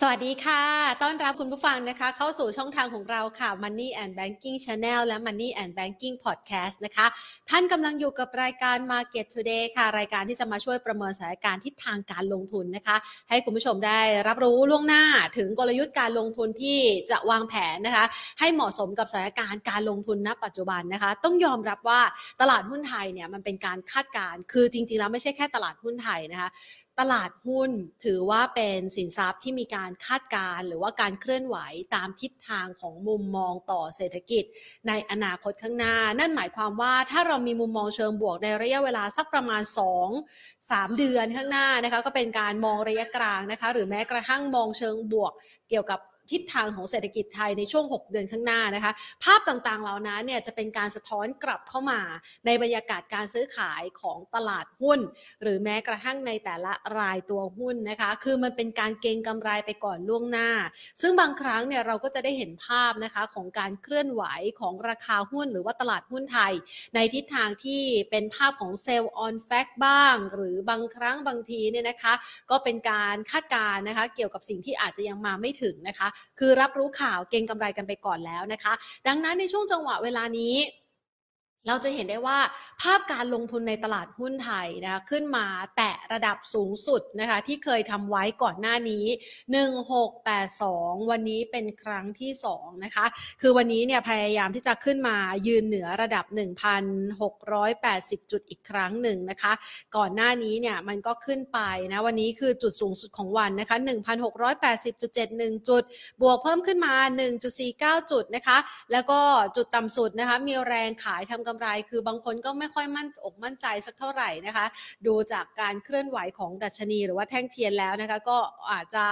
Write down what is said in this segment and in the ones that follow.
สวัสดีค่ะ ต้อนรับคุณผู้ฟังนะคะ เข้าสู่ช่องทางของเราค่ะ Money and Banking Channel และ Money and Banking Podcast นะคะ ท่านกำลังอยู่กับรายการ Market Today ค่ะ รายการที่จะมาช่วยประเมินสถานการณ์ทิศทางการลงทุนนะคะ ให้คุณผู้ชมได้รับรู้ล่วงหน้าถึงกลยุทธ์การลงทุนที่จะวางแผนนะคะ ให้เหมาะสมกับสถานการณ์การลงทุนณ ปัจจุบันนะคะ ต้องยอมรับว่าตลาดหุ้นไทยเนี่ยมันเป็นการคาดการณ์คือจริง ๆ แล้วไม่ใช่แค่ตลาดหุ้นไทยนะคะ ตลาดหุ้นถือว่าเป็นสินทรัพย์ที่มีการคาดการหรือว่าการเคลื่อนไหวตามทิศทางของมุมมองต่อเศรษฐกิจ ในอนาคตข้างหน้า นั่นหมายความว่าถ้าเรามีมุมมองเชิงบวกในระยะเวลาสักประมาณ 2 3 เดือนข้างหน้านะคะก็เป็นการมองระยะกลางนะคะหรือแม้กระทั่งมองเชิงบวกเกี่ยวกับ ทิศทางของเศรษฐกิจไทยในช่วง 6 เดือนข้างหน้านะคะ ภาพต่างๆเหล่านั้นเนี่ยจะเป็นการสะท้อนกลับเข้ามาในบรรยากาศการซื้อขายของตลาดหุ้น หรือแม้กระทั่งในแต่ละรายตัวหุ้นนะคะ คือมันเป็นการเก็งกำไรไปก่อนล่วงหน้า ซึ่งบางครั้งเนี่ยเราก็จะได้เห็นภาพนะคะของการเคลื่อนไหวของราคาหุ้น หรือว่าตลาดหุ้นไทย ในทิศทางที่เป็นภาพของเซลล์ออนแฟกบ้าง หรือบางครั้งบางทีเนี่ยนะคะ ก็เป็นการคาดการณ์นะคะ เกี่ยวกับสิ่งที่อาจจะยังมาไม่ถึงนะคะคือรับรู้ข่าวเก่งกำไรกันไปก่อนแล้วนะคะ ดังนั้นในช่วงจังหวะเวลานี้ เราจะเห็นได้ว่าภาพการลงทุนในตลาดหุ้นไทยนะขึ้นมาแตะระดับสูงสุดนะคะที่เคยทำไว้ก่อนหน้านี้ 1682 วันนี้เป็นครั้งที่2นะคะคือวันนี้เนี่ยพยายามที่จะขึ้นมายืนเหนือระดับ 1,680 จุดอีกครั้งหนึ่งนะคะ ก่อนหน้านี้เนี่ยมันก็ขึ้นไปนะวันนี้คือจุดสูงสุดของวันนะคะ 1,680.71 จุด บวกเพิ่มขึ้นมา 1.49 จุดนะคะ แล้วก็จุดต่ำสุดนะคะมีแรงขายทำกำำไรคือบางคนก็ไม่ค่อยมั่นอกมั่นใจสักเท่าไหร่นะคะ ดูจากการเคลื่อนไหวของดัชนีหรือว่าแท่งเทียนแล้วนะคะก็อาจจะ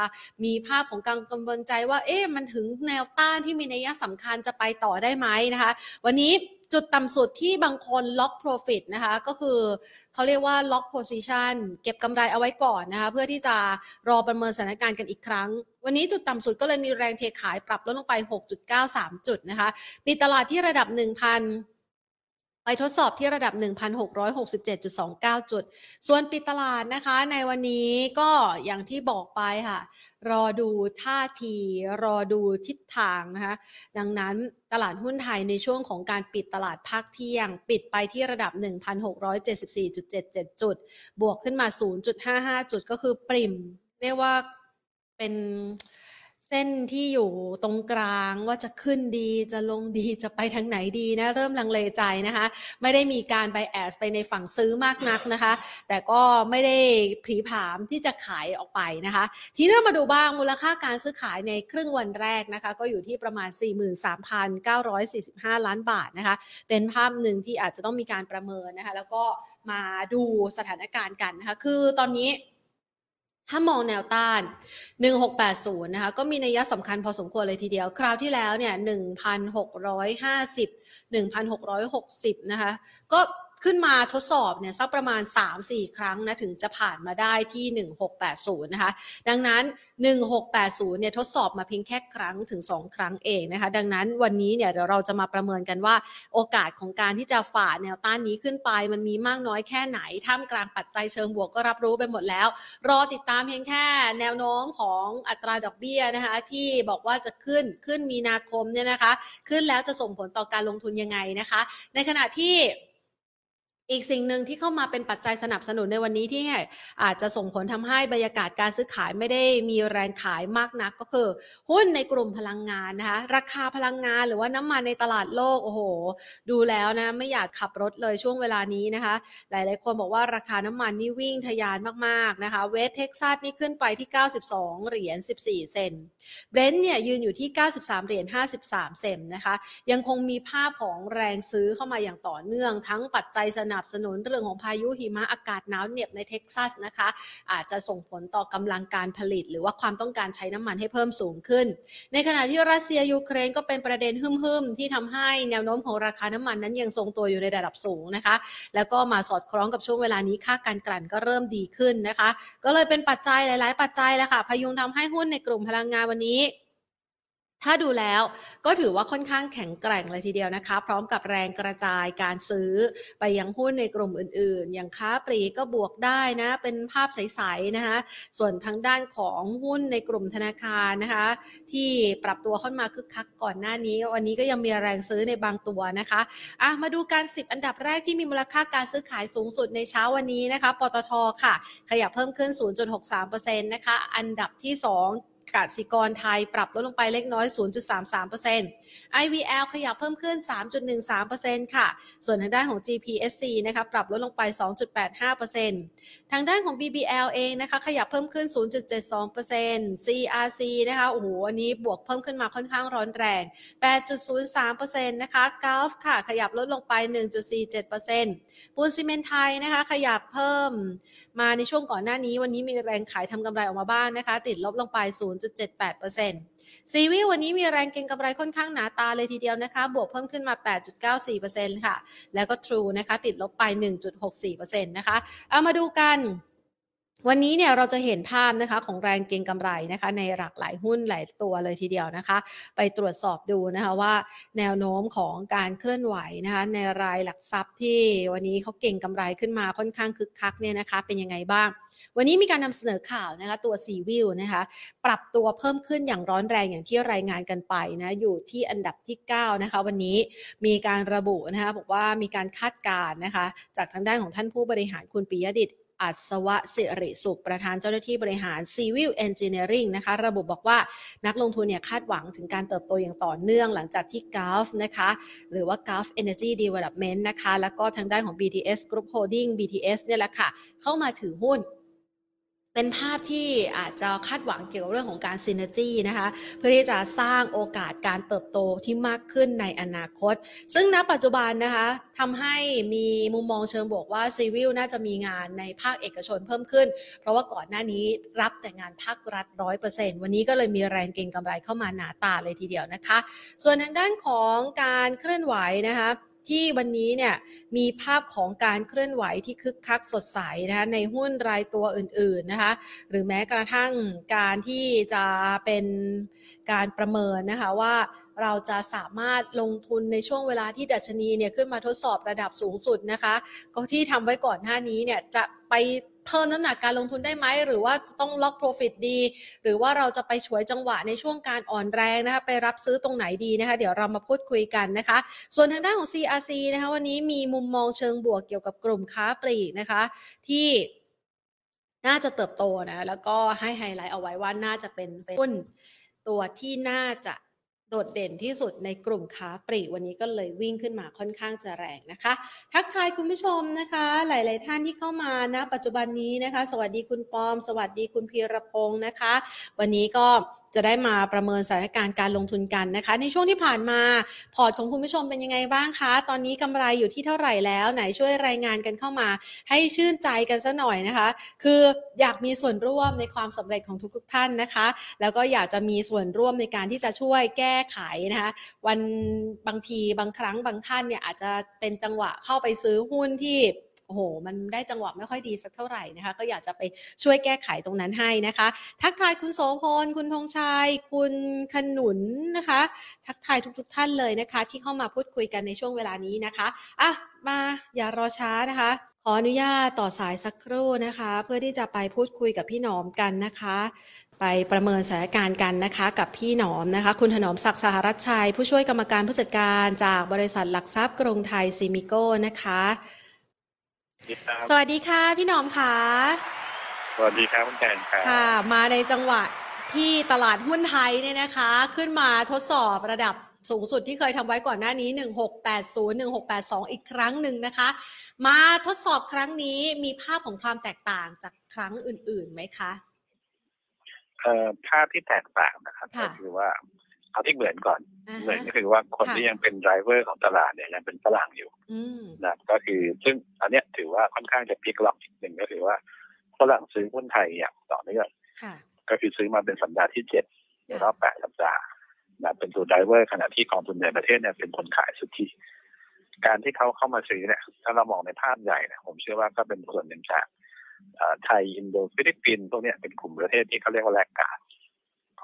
มีภาพของการกังวลใจว่าเอ๊ะมันถึงแนวต้านที่มีนัยสำคัญจะไปต่อได้ไหมนะคะ วันนี้จุดต่ำสุดที่บางคนล็อก profit นะคะ ก็คือเขาเรียกว่าล็อก position เก็บกำไรเอาไว้ก่อนนะคะ เพื่อที่จะรอประเมินสถานการณ์กันอีกครั้ง วันนี้จุดต่ำสุดก็เลยมีแรงเทขายปรับลดลงไป 6.93 จุดนะคะ ปิดตลาดที่ระดับ 1,000 ไปทดสอบที่ระดับ 1,667.29 จุด ส่วนปิดตลาดนะคะ ในวันนี้ก็อย่างที่บอกไปค่ะ รอดูท่าทีรอดูทิศทางนะคะ ดังนั้นตลาดหุ้นไทยในช่วงของการปิดตลาดภาคเที่ยง ปิดไปที่ระดับ 1,674.77 จุด บวกขึ้นมา 0.55 จุดก็คือปริมเรียกว่าเป็น เส้นที่อยู่ตรงกลางว่าจะขึ้นดีจะลงดีจะไปทางไหนดีนะ เริ่มลังเลใจนะคะ ไม่ได้มีการไบแอสไปในฝั่งซื้อมากนักนะคะ แต่ก็ไม่ได้ผีผามที่จะขายออกไปนะคะ ทีนี้เรามาดูบ้างมูลค่าการซื้อขายในครึ่งวันแรกนะคะ ก็อยู่ที่ประมาณ 43,945 ล้านบาทนะคะ เป็นภาพหนึ่งที่อาจจะต้องมีการประเมินนะคะ แล้วก็มาดูสถานการณ์กันนะคะ คือตอนนี้ ถ้ามองแนวต้าน 1680 นะคะ ก็มีนัยสำคัญพอสมควรเลยทีเดียว คราวที่แล้วเนี่ย 1650 1660 นะคะ ก็ ขึ้นมาทดสอบเนี่ยสักประมาณ 3-4 ครั้งนะถึงจะผ่านมาได้ที่ 1680 นะคะ ดังนั้น 1680 เนี่ยทดสอบมาเพียงแค่ครั้งถึง 2 ครั้งเองนะคะ ดังนั้นวันนี้เนี่ยเดี๋ยวเราจะมาประเมินกันว่าโอกาสของการที่จะฝ่าแนวต้านนี้ขึ้นไป มันมีมากน้อยแค่ไหน ท่ามกลางปัจจัยเชิงบวกก็รับรู้ไปหมดแล้ว รอติดตามเพียงแค่แนวโน้มของอัตราดอกเบี้ยนะคะที่บอกว่าจะขึ้นขึ้นมีนาคมเนี่ยนะคะ ขึ้นแล้วจะส่งผลต่อการลงทุนยังไงนะคะ ในขณะที่ อีกสิ่งหนึ่งที่เข้ามาเป็นปัจจัยสนับสนุนในวันนี้ที่อาจจะส่งผลทำให้บรรยากาศการซื้อขายไม่ได้มีแรงขายมากนักก็คือ หุ้นในกลุ่มพลังงานนะคะราคาพลังงานหรือว่าน้ำมันในตลาดโลกโอ้โห ดูแล้วนะไม่อยากขับรถเลยช่วงเวลานี้นะคะ หลายๆคนบอกว่าราคาน้ำมันนี่วิ่งทะยานมากๆนะคะ West Texas นี่ขึ้นไปที่ 92 เหรียญ 14 cent Brent เนี่ยยืนอยู่ที่ 93 เหรียญ 53 เซนนะคะยังคงมีภาพของแรงซื้อเข้ามาอย่างต่อเนื่องทั้งปัจจัยสนับสนุนเรื่องของพายุหิมะอากาศหนาวเหน็บในเท็กซัสนะคะ อาจจะส่งผลต่อกำลังการผลิต หรือว่าความต้องการใช้น้ำมันให้เพิ่มสูงขึ้น ในขณะที่รัสเซียยูเครนก็เป็นประเด็นหึ่มๆ ที่ทำให้แนวโน้มของราคาน้ำมันนั้นยังทรงตัวอยู่ในระดับสูงนะคะ แล้วก็มาสอดคล้องกับช่วงเวลานี้ค่าการกลั่นก็เริ่มดีขึ้นนะคะ ก็เลยเป็นปัจจัยหลาย ๆ ปัจจัยแหละค่ะพยุงทำให้หุ้นในกลุ่มพลังงานวันนี้ ถ้าดูแล้วก็ถือว่าค่อนข้างแข็งแกร่งเลยทีเดียวนะคะ พร้อมกับแรงกระจายการซื้อไปยังหุ้นในกลุ่มอื่นๆ อย่างค้าปลีกก็บวกได้นะ เป็นภาพใสๆนะคะ ส่วนทางด้านของหุ้นในกลุ่มธนาคารนะคะ ที่ปรับตัวเข้ามาคึกคักก่อนหน้านี้ วันนี้ก็ยังมีแรงซื้อในบางตัวนะคะอะมาดูการ 10 อันดับแรกที่มีมูลค่าการซื้อขายสูงสุดในเช้าวันนี้นะคะ ปตทค่ะ ขยับเพิ่มขึ้น 0.63%นะคะ อันดับที่ 2 กสิกรไทยปรับลดลงไปเล็กน้อย 0.33% IVL ขยับเพิ่มขึ้น 3.13%ค่ะ ส่วนทางด้านของ GPSC นะคะปรับลดลงไป 2.85%ทางด้านของ BBL เองนะคะขยับเพิ่มขึ้น 0.72% CRC นะคะโอ้โหอันนี้บวกเพิ่มขึ้นมาค่อนข้างร้อนแรง 8.03%นะคะ Gulf ค่ะขยับลดลงไป 1.47%ปูนซีเมนไทยนะคะขยับเพิ่มมาในช่วงก่อนหน้านี้ วันนี้มีแรงขายทำกำไรออกมาบ้างนนะคะ ติดลบลงไป 0 0.78%ซีวีวันนี้มีแรงเก็งกำไรค่อนข้างหนาตาเลยทีเดียวนะคะ บวกเพิ่มขึ้นมา 8.94%ค่ะ แล้วก็ True นะคะ ติดลบไป 1.64%นะคะ เอามาดูกัน วันนี้เนี่ยเราจะเห็นภาพนะคะของแรงเก็งกำไรนะคะในหลากหลายหุ้นหลายตัวเลยทีเดียวนะคะ ไปตรวจสอบดูนะคะว่าแนวโน้มของการเคลื่อนไหวนะคะในรายหลักทรัพย์ที่วันนี้เขาเก่งกำไรขึ้นมาค่อนข้างคึกคักเนี่ยนะคะเป็นยังไงบ้าง วันนี้มีการนำเสนอข่าวนะคะตัวซีวิวนะคะปรับตัวเพิ่มขึ้นอย่างร้อนแรงอย่างที่รายงานกันไปนะอยู่ที่อันดับที่ 9 นะคะ วันนี้มีการระบุนะคะบอกว่ามีการคาดการณ์นะคะจากทางด้านของท่านผู้บริหารคุณปิยดิต อัศวะสิริสุข ประธานเจ้าหน้าที่บริหาร Civil Engineering นะคะ ระบุบอกว่านักลงทุนเนี่ยคาดหวังถึงการเติบโตอย่างต่อเนื่องหลังจากที่ Gulf นะคะ หรือว่า Gulf Energy Development นะคะ แล้วก็ทางด้านของ BTS Group Holding BTS เนี่ยแหละค่ะ เข้ามาถือหุ้น เป็นภาพที่อาจจะคาดหวังเกี่ยวกับเรื่องของการซินเนจีนะคะ เพื่อที่จะสร้างโอกาสการเติบโตที่มากขึ้นในอนาคต ซึ่งณปัจจุบันนะคะทำให้มีมุมมองเชิงบวกว่าซีวิลน่าจะมีงานในภาคเอกชนเพิ่มขึ้น เพราะว่าก่อนหน้านี้รับแต่งานภาครัฐร้อยเปอร์เซ็นต์วันนี้ก็เลยมีแรงเก็งกำไรเข้ามาหนาตาเลยทีเดียวนะคะ ส่วนทางด้านของการเคลื่อนไหวนะคะ ที่วันนี้เนี่ยมีภาพของการเคลื่อนไหวที่คึกคักสดใสนะคะในหุ้นรายตัวอื่นๆนะคะหรือแม้กระทั่งการที่จะเป็นการประเมินนะคะว่าเราจะสามารถลงทุนในช่วงเวลาที่ดัชนีเนี่ยขึ้นมาทดสอบระดับสูงสุดนะคะ ก็ที่ทำไว้ก่อนหน้านี้เนี่ยจะไป เพิ่มน้ำหนักการลงทุนได้ไหม หรือว่าต้องล็อกโปรฟิตดี หรือว่าเราจะไปฉวยจังหวะในช่วงการอ่อนแรงนะคะไปรับซื้อตรงไหนดีนะคะเดี๋ยวเรามาพูดคุยกันนะคะ ส่วนทางด้านของ CRC นะคะวันนี้มีมุมมองเชิงบวกเกี่ยวกับกลุ่มค้าปลีกนะคะ ที่น่าจะเติบโตนะ แล้วก็ให้ไฮไลท์เอาไว้ว่าน่าจะเป็นหุ้นตัวที่น่าจะ โดดเด่นที่สุดในกลุ่มค้าปลีกวันนี้ก็เลยวิ่งขึ้นมาค่อนข้างจะแรงนะคะ ทักทายคุณผู้ชมนะคะ หลาย ๆ ท่านที่เข้ามานะปัจจุบันนี้นะคะ สวัสดีคุณปอม สวัสดีคุณพีรพงศ์นะคะ วันนี้ก็ จะได้มาประเมินสถานการณ์การลงทุนกันนะคะ ในช่วงที่ผ่านมา port ของคุณผู้ชมเป็นยังไงบ้างคะ ตอนนี้กำไรอยู่ที่เท่าไหร่แล้วไหนช่วยรายงานกันเข้ามา ให้ชื่นใจกันซะหน่อยนะคะ คืออยากมีส่วนร่วมในความสำเร็จของทุกๆท่านนะคะ แล้วก็อยากจะมีส่วนร่วมในการที่จะช่วยแก้ไขนะคะวันบางทีบางครั้งบางท่านเนี่ยอาจจะเป็นจังหวะเข้าไปซื้อหุ้นที่ โอ้โห มันได้จังหวะไม่ค่อยดีสักเท่าไหร่นะคะ ก็อยากจะไปช่วยแก้ไขตรงนั้นให้นะคะ ทักทายคุณโสพล คุณธงชัย คุณขนุนนะคะ ทักทายทุกๆทท่านเลยนะคะ ที่เข้ามาพูดคุยกันในช่วงเวลานี้นะคะอะมาอย่ารอช้านะคะขออนุญาตต่อสายสักครู่นะคะ เพื่อที่จะไปพูดคุยกับพี่หนอมกันนะคะ ไปประเมินสถานการณ์กันนะคะ กับพี่หนอมนะคะ คุณถนอมศักดิ์สหรัชชัย ผู้ช่วยกรรมการผู้จัดการจากบริษัทหลักทรัพย์กรุงไทยซีมิโก้นะคะ สวัสดีค่ะพี่หนอมค่ะ สวัสดีครับคุณแกนค่ะค่ะ มาในจังหวะที่ตลาดหุ้นไทยเนี่ยนะคะ ขึ้นมาทดสอบระดับสูงสุดที่เคยทำไว้ก่อนหน้านี้ 1680 1682 อีกครั้งหนึ่งนะคะ มาทดสอบครั้งนี้มีภาพของความแตกต่างจากครั้งอื่นๆไหมคะเอ่อภาพที่แตกต่างนะครับก็คือว่า เอาที่เหมือนก่อนเหมือนก็คือว่าคนที่ยังเป็นไดรเวอร์ของตลาดเนี่ยยังเป็นฝรั่งอยู่นะก็คือซึ่งอันเนี้ยถือว่าค่อนข้างจะพลิกล็อกอีกหนึ่งก็คือว่าฝรั่งซื้อหุ้นไทยอย่างต่อเนื่องก็คือซื้อมาเป็นสัปดาห์ที่เจ็ดในรอบแปดสัปดาห์นะเป็นตัว driver ขณะที่กองทุนในประเทศเนี่ยเป็นคนขายสุทธิการที่เขาเข้ามาซื้อเนี่ยถ้าเรามองในภาพใหญ่เนี่ยผมเชื่อว่าก็เป็นส่วนหนึ่งจากไทยอินโดฟิลิปปินส์พวกนี้เป็นกลุ่มประเทศที่เขาเรียกว่า laggard เพ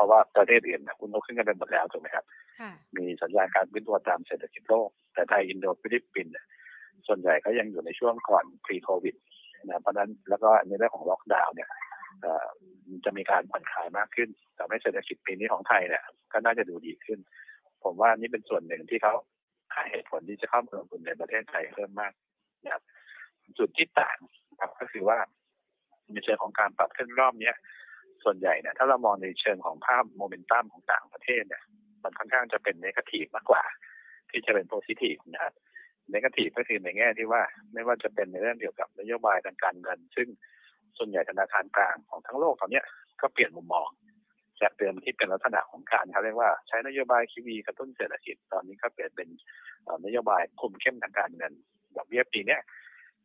ราะว่าประเทศอื่นคุณต้องขึ้นกันไปหมดแล้วถูกไหมครับ มีสัญญาณการขึ้นตัวตามเศรษฐกิจโลก แต่ไทยอินโดฟิลิปปินส์ส่วนใหญ่ก็ยังอยู่ในช่วงก่อน pre โควิดนะเพราะนั้นแล้วก็ในเรื่องของล็อกดาวน์เนี่ยจะมีการผ่อนคลายมากขึ้นทำให้เศรษฐกิจปีนี้ของไทยเนี่ยก็น่าจะดูดีขึ้น ผมว่านี่เป็นส่วนหนึ่งที่เขาหาเหตุผลที่จะเข้ามาลงทุนในประเทศไทยเพิ่มมากนะครับจุดที่ต่างครับก็คือว่าในเชิงของการปรับขึ้นรอบเนี้ย ส่วนใหญ่เนี่ยถ้าเรามองในเชิงของภาพโมเมนตัมของต่างประเทศเนี่ยมันค่อนข้างจะเป็นเนกาทีฟมากกว่า ที่จะเป็นโพซิทีฟนะครับnegative ก็คือในแง่ที่ว่าไม่ว่าจะเป็นในเรื่องเกี่ยวกับนโยบายทางการเงิน ซึ่งส่วนใหญ่ธนาคารกลางของทั้งโลกตอนนี้ก็เปลี่ยนมุมมอง จากเดิมที่เป็นลักษณะของการเขาเรียกว่าใช้นโยบาย QE กระตุ้นเศรษฐกิจตอนนี้ก็เปลี่ยนเป็นนโยบายคุมเข้มทางการเงินดอกเบี้ยปีนี้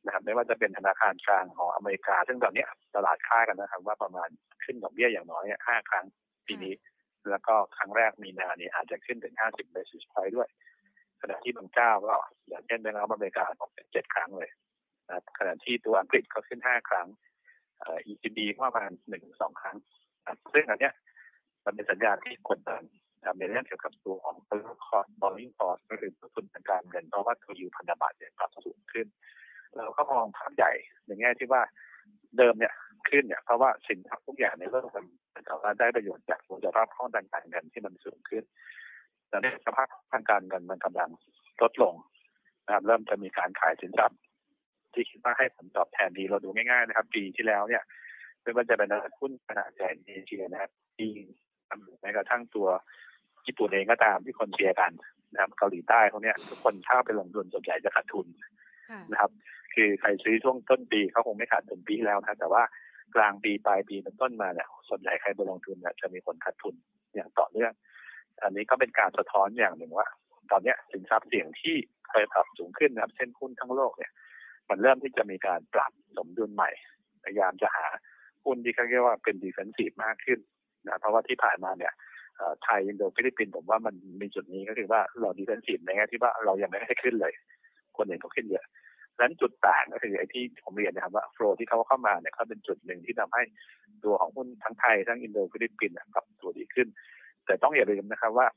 นะครับไม่ว่าจะเป็นธนาคารกลางของอเมริกา ซึ่งตอนนี้ตลาดคาดกันนะครับ ว่าประมาณขึ้นดอกเบี้ยอย่างน้อยห้าครั้งปีนี้ แล้วก็ครั้งแรกมีนาเนี่ยอาจจะขึ้นถึงห้าสิบ basis point ด้วยขณะที่บางเจ้าก็อย่างเช่นแบงก์อเมริกาบอกเป็นเจ็ดครั้งเลยนะขณะที่ตัวอังกฤษก็ขึ้นห้าครั้งเอ่อ ECB ประมาณหนึ่งสองครั้ง ซึ่งอันเนี้ยมันเป็นสัญญาณที่กดดันในเรื่องเกี่ยวกับตัวของ b o r r o w cost borrowing cost ก็คือต้นทุนทางการเงินเพราะว่าตัวยูพันธบัตรเนี่ยปรับสูงขึ้น เราก็มองภาพใหญ่ในแง่ที่ว่าเดิมเนี่ยขึ้นเนี่ยเพราะว่าสินทรัพย์ทุกอย่างในโลกมันสามารถได้ประโยชน์จากสภาพคล่องทางการเงินที่มันสูงขึ้นแต่ในสภาพทางการเงินมันกำลังลดลงนะครับเริ่มจะมีการขายสินทรัพย์ ที่คิดว่าให้ผลตอบแทนดีเราดูง่ายๆนะครับปีที่แล้วเนี่ยไม่ว่าจะเป็นตลาดหุ้นขนาดใหญ่ในเอเชียนะครับที่แม้กระทั่งตัวญี่ปุ่นเองก็ตามที่คนเชียร์กันนะครับเกาหลีใต้เขาเนี่ยทุกคนถ้าไปลงทุนส่วนใหญ่จะขาดทุน นะครับ คือใครซื้อช่วงต้นปีเขาคงไม่ขาดทุนปีแล้วนะแต่ว่ากลางปีปลายปีเป็นต้นมาเนี่ยส่วนใหญ่ใครไปลงทุนเนี่ยจะมีคนขาดทุนอย่างต่อเนื่อง อันนี้ก็เป็นการสะท้อนอย่างหนึ่งว่า ตอนนี้สินทรัพย์เสี่ยงที่เคยปรับสูงขึ้นนะครับเช่นหุ้นทั้งโลกเนี่ย มันเริ่มที่จะมีการปรับสมดุลใหม่พยายามจะหาหุ้นที่เขาเรียกว่าเป็น defensive มากขึ้นนะเพราะว่าที่ผ่านมาเนี่ยไทยอินโดฟิลิปปินส์ผมว่ามันมีจุดนี้ก็คือว่าเรา defensive ในแง่ที่ว่าเรายังไม่ได้ขึ้นเลย คนอื่นก็ขึ้นเยอะนั้นจุดต่างก็คือไอ้ที่ผมเรียนนะครับว่า flow ที่เขาเข้ามาเนี่ยเขาเป็นจุดหนึ่งที่ทำให้ตัวของหุ้นทั้งไทยทั้งอินโดฟิลิปปินส์ปรับตัวดีขึ้น แต่ต้องอย่าลืมนะครับว่า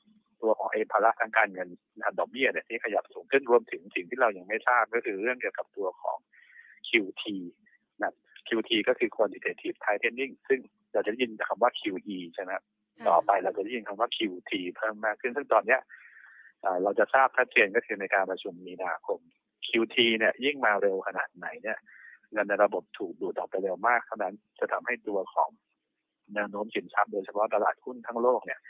ตัวของเอภาระทางการเงินนะดอกเบี้ยเนี่ยที่ขยับสูงขึ้นรวมถึงสิ่งที่เรายังไม่ทราบก็คือเรื่องเกี่ยวกับตัวของ QT นะ QT ก็คือ quantitative tightening ซึ่งเราจะได้ยินคำว่า QE ใช่ไหมต่อไปเราจะได้ยินคำว่า QT เพิ่มมากขึ้นซึ่งตอนเนี้ย เราจะทราบชัดเจนก็คือในการประชุมมีนาคม QT เนี่ยยิ่งมาเร็วขนาดไหนเนี่ยเงินในระบบถูกดูดออกไปเร็วมากเท่านั้นจะทำให้ตัวของแนวโน้มสินทรัพย์โดยเฉพาะตลาดหุ้นทั้งโลกเนี่ย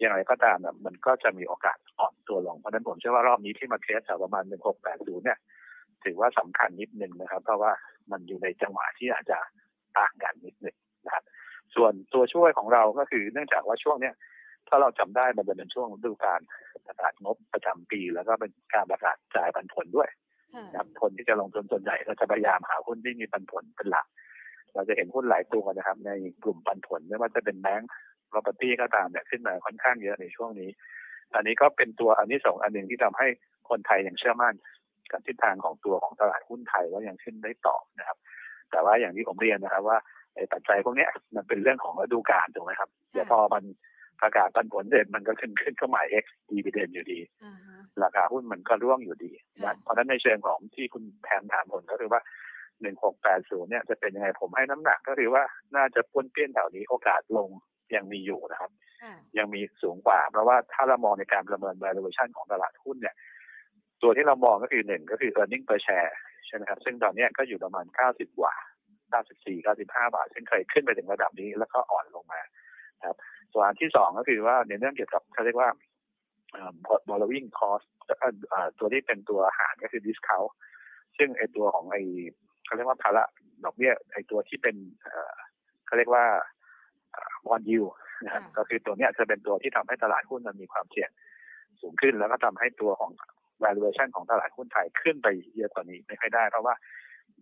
อย่างไรก็ตามเนี่ยมันก็จะมีโอกาสอ่อนตัวลง เพราะนั้นผมเชื่อว่ารอบนี้ที่มาเทสแถวประมาณ 1680 เนี่ย ถือว่าสำคัญนิดนึงนะครับ เพราะว่ามันอยู่ในจังหวะที่อาจจะต่างกันนิดนึงนะครับ ส่วนตัวช่วยของเราก็คือเนื่องจากว่าช่วงเนี้ย ถ้าเราจำได้มันเป็นช่วงฤดูการประกาศงบประจำปี แล้วก็เป็นการประกาศจ่ายปันผลด้วยนะครับคนที่จะลงทุนส่วนใหญ่เราจะพยายามหาหุ้นที่มีปันผลเป็นหลัก เราจะเห็นหุ้นหลายตัวนะครับ ในกลุ่มปันผลไม่ว่าจะเป็นแบงก์ property ก็ตามเนี่ยขึ้นมาค่อนข้างเยอะในช่วงนี้ อันนี้ก็เป็นตัวอันที่สองอันหนึ่งที่ทำให้คนไทยยังเชื่อมั่นกับทิศทางของตัวของตลาดหุ้นไทยว่ายังขึ้นได้ต่อนะครับ แต่ว่าอย่างที่ผมเรียนนะครับว่าไอ้ปัจจัยพวกนี้มันเป็นเรื่องของฤดูกาลถูกไหมครับเดี๋ยวพอมัน ประกาศปันผลเสร็จมันก็ขึ้นขึ้นเข้าหมาย X ดีเดนอยู่ดี ราคาหุ้นมันก็ร่วงอยู่ดีนะเพราะฉะนั้นในเชิงของที่คุณแทนถามผลก็คือว่า1680เนี่ยจะเป็นยังไงผมให้น้ำหนักก็คือว่าน่าจะพ้นเปี้ยนแถวนี้โอกาสลงยังมีอยู่นะครับ ยังมีสูงกว่า เพราะว่าถ้าเรามองในการประเมิน valuation ของตลาดหุ้นเนี่ย ตัวที่เรามองก็คือหนึ่งก็คือ earning per share ใช่ไหมครับ ซึ่งตอนนี้ก็อยู่ประมาณ 90 กว่า 94 95 บาท ซึ่งเคยขึ้นไปถึงระดับนี้แล้วก็อ่อนลงมาครับ ส่วนที่สองก็คือว่าในเรื่องเกี่ยวกับเขาเรียกว่า borrowing cost ตัวที่เป็นตัวหารก็คือ discount ซึ่งไอตัวของไอเขาเรียกว่าภาระดอกเบี้ยไอตัวที่เป็นเขาเรียกว่าบอลยูนะครับก็คือตัวนี้จะเป็นตัวที่ทำให้ตลาดหุ้นมันมีความเสี่ยงสูงขึ้นแล้วก็ทำให้ตัวของ valuation ของตลาดหุ้นไทยขึ้นไปเยอะกว่านี้ไม่ค่อยได้ เพราะว่า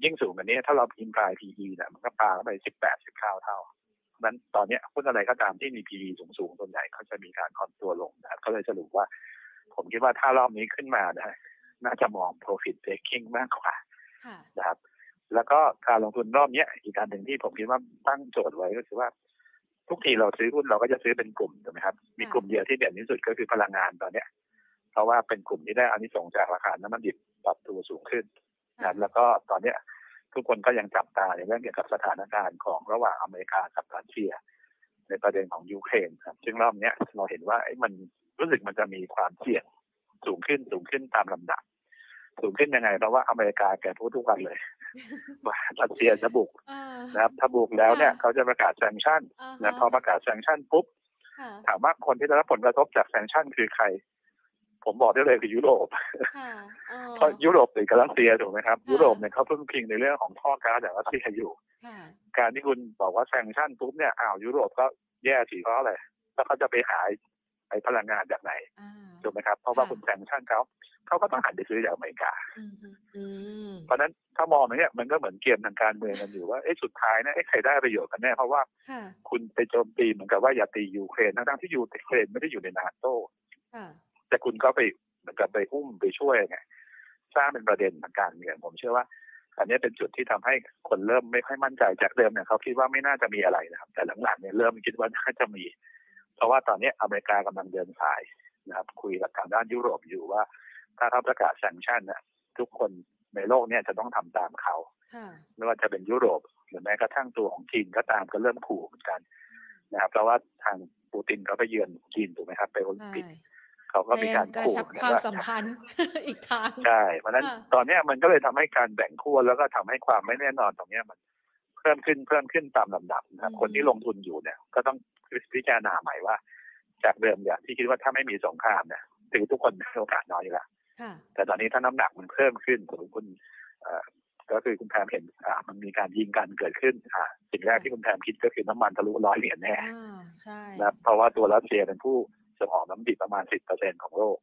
ยิ่งสูงกว่านี้ถ้าเราพิมพ์ปลาย PE เนี่ยมันก็ปาเข้าไปสิบแปดสิบเก้าเท่า นั้นตอนนี้หุ้นอะไรก็ตามที่มี PE สูงๆส่วนใหญ่เขาจะมีการคอนตัวลงนะครับก็เลยสรุปว่า ผมคิดว่าถ้ารอบนี้ขึ้นมานะน่าจะมอง profit taking มากกว่านะครับ แล้วก็การลงทุนรอบนี้อีกการหนึ่งที่ผมคิดว่าตั้งโจทย์ไว้ก็คือว่า ทุกทีเราซื้อหุ้นเราก็จะซื้อเป็นกลุ่มถูกไหมครับ มีกลุ่มเดียวที่เด่นที่สุดก็คือพลังงานตอนเนี้ย เพราะว่าเป็นกลุ่มที่ได้อานิสงส์จากราคาน้ำมันดิบปรับตัวสูงขึ้นนะแล้วก็ตอนเนี้ย ทุกคนก็ยังจับตาในเรื่องเกี่ยวกับสถานการณ์ของระหว่างอเมริกากับรัสเซีย ในประเด็นของยูเครนครับ ซึ่งรอบเนี้ยเราเห็นว่าไอ้มันรู้สึกมันจะมีความเสี่ยงสูงขึ้นสูงขึ้นตามลำดับ สูงขึ้นยังไงเพราะว่าอเมริกาแกพูดทุกวันเลยว่ารัสเซียจะบุกนะครับถ้าบุกแล้วเนี่ยเขาจะประกาศ sanction นะพอประกาศ sanction ปุ๊บถามว่าคนที่ได้รับผลกระทบจาก sanction คือใคร ผมบอกได้เลยคือยุโรปเพราะยุโรปติดกับรัสเซียถูกไหมครับ ยุโรปเนี่ยเขาพึ่งพิงในเรื่องของท่อก๊าซจากรัสเซียอยู่การที่คุณบอกว่า sanction ปุ๊บเนี่ยอ้าวยุโรปก็แย่สิเพราะอะไรแล้วเขาจะไปหาไอ้พลังงานจากไหนถูกไหมครับเพราะว่าคุณ sanction เขาเขาก็ต้องหันไปซื้อจากอเมริกาเพราะนั้นถ้ามองอย่างนี้มันก็เหมือนเกมทางการเมืองกันอยู่ว่าเอ้สุดท้ายนะไอ้ใครได้ประโยชน์กันแน่เพราะว่าคุณไปโจมตีเหมือนกับว่าอย่าตียูเครนทั้งที่ยูเครนไม่ได้อยู่ในนาโต้ แต่คุณก็ไปเหมือนกับไปอุ้มไปช่วยไงสร้างเป็นประเด็นทางการเมืองผมเชื่อว่า อันนี้เป็นจุดที่ทำให้คนเริ่มไม่ค่อยมั่นใจจากเดิมเนี่ยเขาคิดว่าไม่น่าจะมีอะไรนะครับ แต่หลังๆเนี่ยเริ่มคิดว่าน่าจะมี เพราะว่าตอนนี้อเมริกากำลังเดินสายนะครับ คุยกับทางด้านยุโรปอยู่ว่า ถ้าเขาประกาศแซงชั่นเนี่ยทุกคนในโลกเนี่ยจะต้องทำตามเขาไม่ว่าจะเป็นยุโรป หรือแม้กระทั่งตัวของจีนก็ตามก็เริ่มขู่เหมือนกันนะครับเพราะว่าทางปูตินเขาไปเยือนจีนถูกไหมครับ ไปโอลิมปิก เขาก็มีการขู่ความสัมพันธ์อีกทางใช่เพราะนั้นตอนนี้มันก็เลยทำให้การแบ่งขั้วแล้วก็ทำให้ความไม่แน่นอนตรงนี้มัน เพิ่มขึ้นเพิ่มขึ้นตามลำดับนะครับคนที่ลงทุนอยู่เนี่ย ก็ต้องพิจารณาใหม่ว่า จากเดิมเนี่ยที่คิดว่าถ้าไม่มีสงครามเนี่ยถือทุกคนมีโอกาสน้อยแล้วแต่ตอนนี้ถ้าน้ำหนักมันเพิ่มขึ้นสมมติคุณก็คือคุณแพมเห็นอ่ามันมีการยิงกันเกิดขึ้นอ่าสิ่งแรกที่คุณแพมคิดก็คือน้ำมันทะลุร้อยเหรียญแน่นะเพราะว่าตัวรัสเซียเป็นผู้ ส่งออกน้ำดิบประมาณสิบเปอร์เซ็นของโลก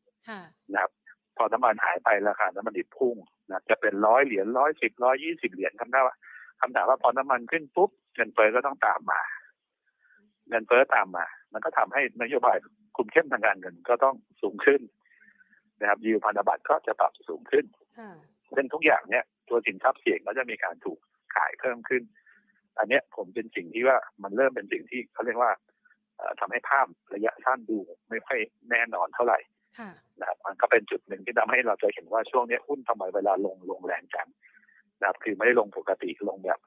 นะครับ พอน้ำมันหายไปราคาน้ำมันดิบพุ่งนะจะเป็นร้อยเหรียญร้อยสิบร้อยยี่สิบเหรียญคำถามว่าคำถามว่าพอน้ำมันขึ้นปุ๊บเงินเฟ้อก็ต้องตามมา เงินเฟ้อตามมา มันก็ทำให้นโยบายคุมเข้มทางการเงินก็ต้องสูงขึ้นนะครับยิวพันธบัตรก็จะปรับสูงขึ้นซึ่งทุกอย่างเนี้ยตัวสินทรัพย์เสี่ยงก็จะมีการถูกขายเพิ่มขึ้น อันเนี้ยผมเป็นสิ่งที่ว่ามันเริ่มเป็นสิ่งที่เขาเรียกว่า ทำให้ภาพระยะสั้นดูไม่ค่อยแน่นอนเท่าไหร่นะครับมันก็เป็นจุดหนึ่งที่ทำให้เราจะเห็นว่าช่วงนี้หุ้นทำไมเวลาลงลงแรงจังนะครับคือไม่ได้ลงปกติลงแบบ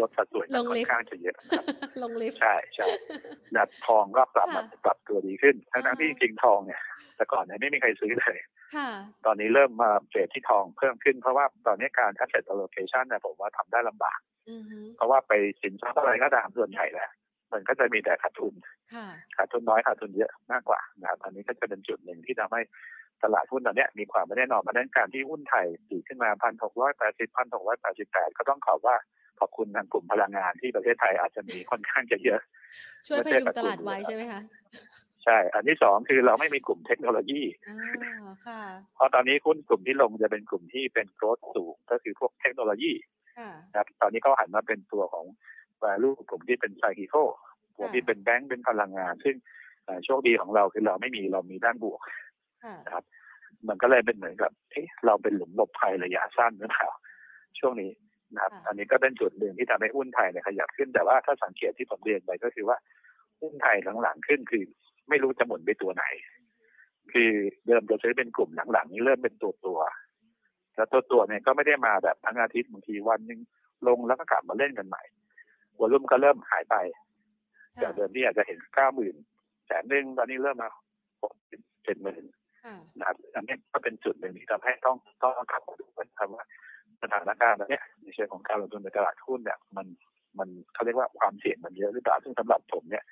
ลดสัดส่วนค่อนข้างจะเยอะลงลิฟใช่ใช่นะทองก็ปรับมาปรับตัวดีขึ้น ทั้งที่จริงทองเนี่ย แต่ก่อนเนี่ยไม่มีใครซื้อเลยตอนนี้เริ่มมาเทรดที่ทองเพิ่มขึ้น เพราะว่าตอนนี้การ asset allocation เนี่ยผมว่าทำได้ลำบากเพราะว่าไปสินทรัพย์อะไรก็ตามส่วนใหญ่แหละ มันก็จะมีแต่ขาดทุนขาดทุนน้อยขาดทุนเยอะมากกว่านะครับอันนี้ก็จะเป็นจุดหนึ่งที่ทำให้ตลาดหุ้นตอนนี้มีความไม่แน่นอนมาดังการที่หุ้นไทยตีขึ้นมาพันหกร้อยแปดสิบพันหกร้อยแปดสิบแปดก็ต้องขอว่าขอบคุณทางกลุ่มพลังงานที่ประเทศไทยอาจจะมีค่อนข้างจะเยอะ ช่วยพยุงตลาดไว้ใช่ไหมคะใช่ อันที่สองคือเราไม่มีกลุ่มเทคโนโลยีเพราะตอนนี้หุ้นกลุ่มที่ลงจะเป็นกลุ่มที่เป็นโกรดสูงก็คือพวกเทคโนโลยีนะครับตอนนี้เขาหันมาเป็นตัวของ value กลุ่มที่เป็นไซคิโคกลุ่มที่เป็นแบงก์เป็นพลังงาน ซึ่งโชคดีของเราคือเราไม่มีเรามีด้านบวกนะครับ มันก็เลยเป็นเหมือนกับเราเป็นหลุมหลบภัยระยะสั้นหรือเปล่าช่วงนี้นะครับอันนี้ก็เป็นจุดหนึ่งที่ทำให้หุ้นไทยเนี่ยขยับขึ้นแต่ว่าถ้าสังเกตที่ผมเรียนไปก็คือว่าหุ้นไทยหลังๆขึ้นคือ ไม่รู้จะหมุนไปตัวไหน คือเดิมจะซื้อเป็นกลุ่มหลังๆนี้เริ่มเป็นตัวตัวแล้วตัวตัวเนี่ยก็ไม่ได้มาแบบทั้งอาทิตย์บางทีวันหนึ่งลงแล้วก็กลับมาเล่นกันใหม่ วอลุ่มก็เริ่มหายไปจากเดิมที่อาจจะเห็นเก้าหมื่นแสนหนึ่งตอนนี้เริ่มมาหกเจ็ดหมื่นนะครับอันนี้ก็เป็นจุดหนึ่งที่ทำให้ต้องต้องกลับมาดูกันครับว่าสถานการณ์นี้ในเชิงของการลงทุนในตลาดหุ้นเนี่ย มันมันเขาเรียกว่าความเสี่ยงมันเยอะหรือเปล่าซึ่งสำหรับผมเนี่ย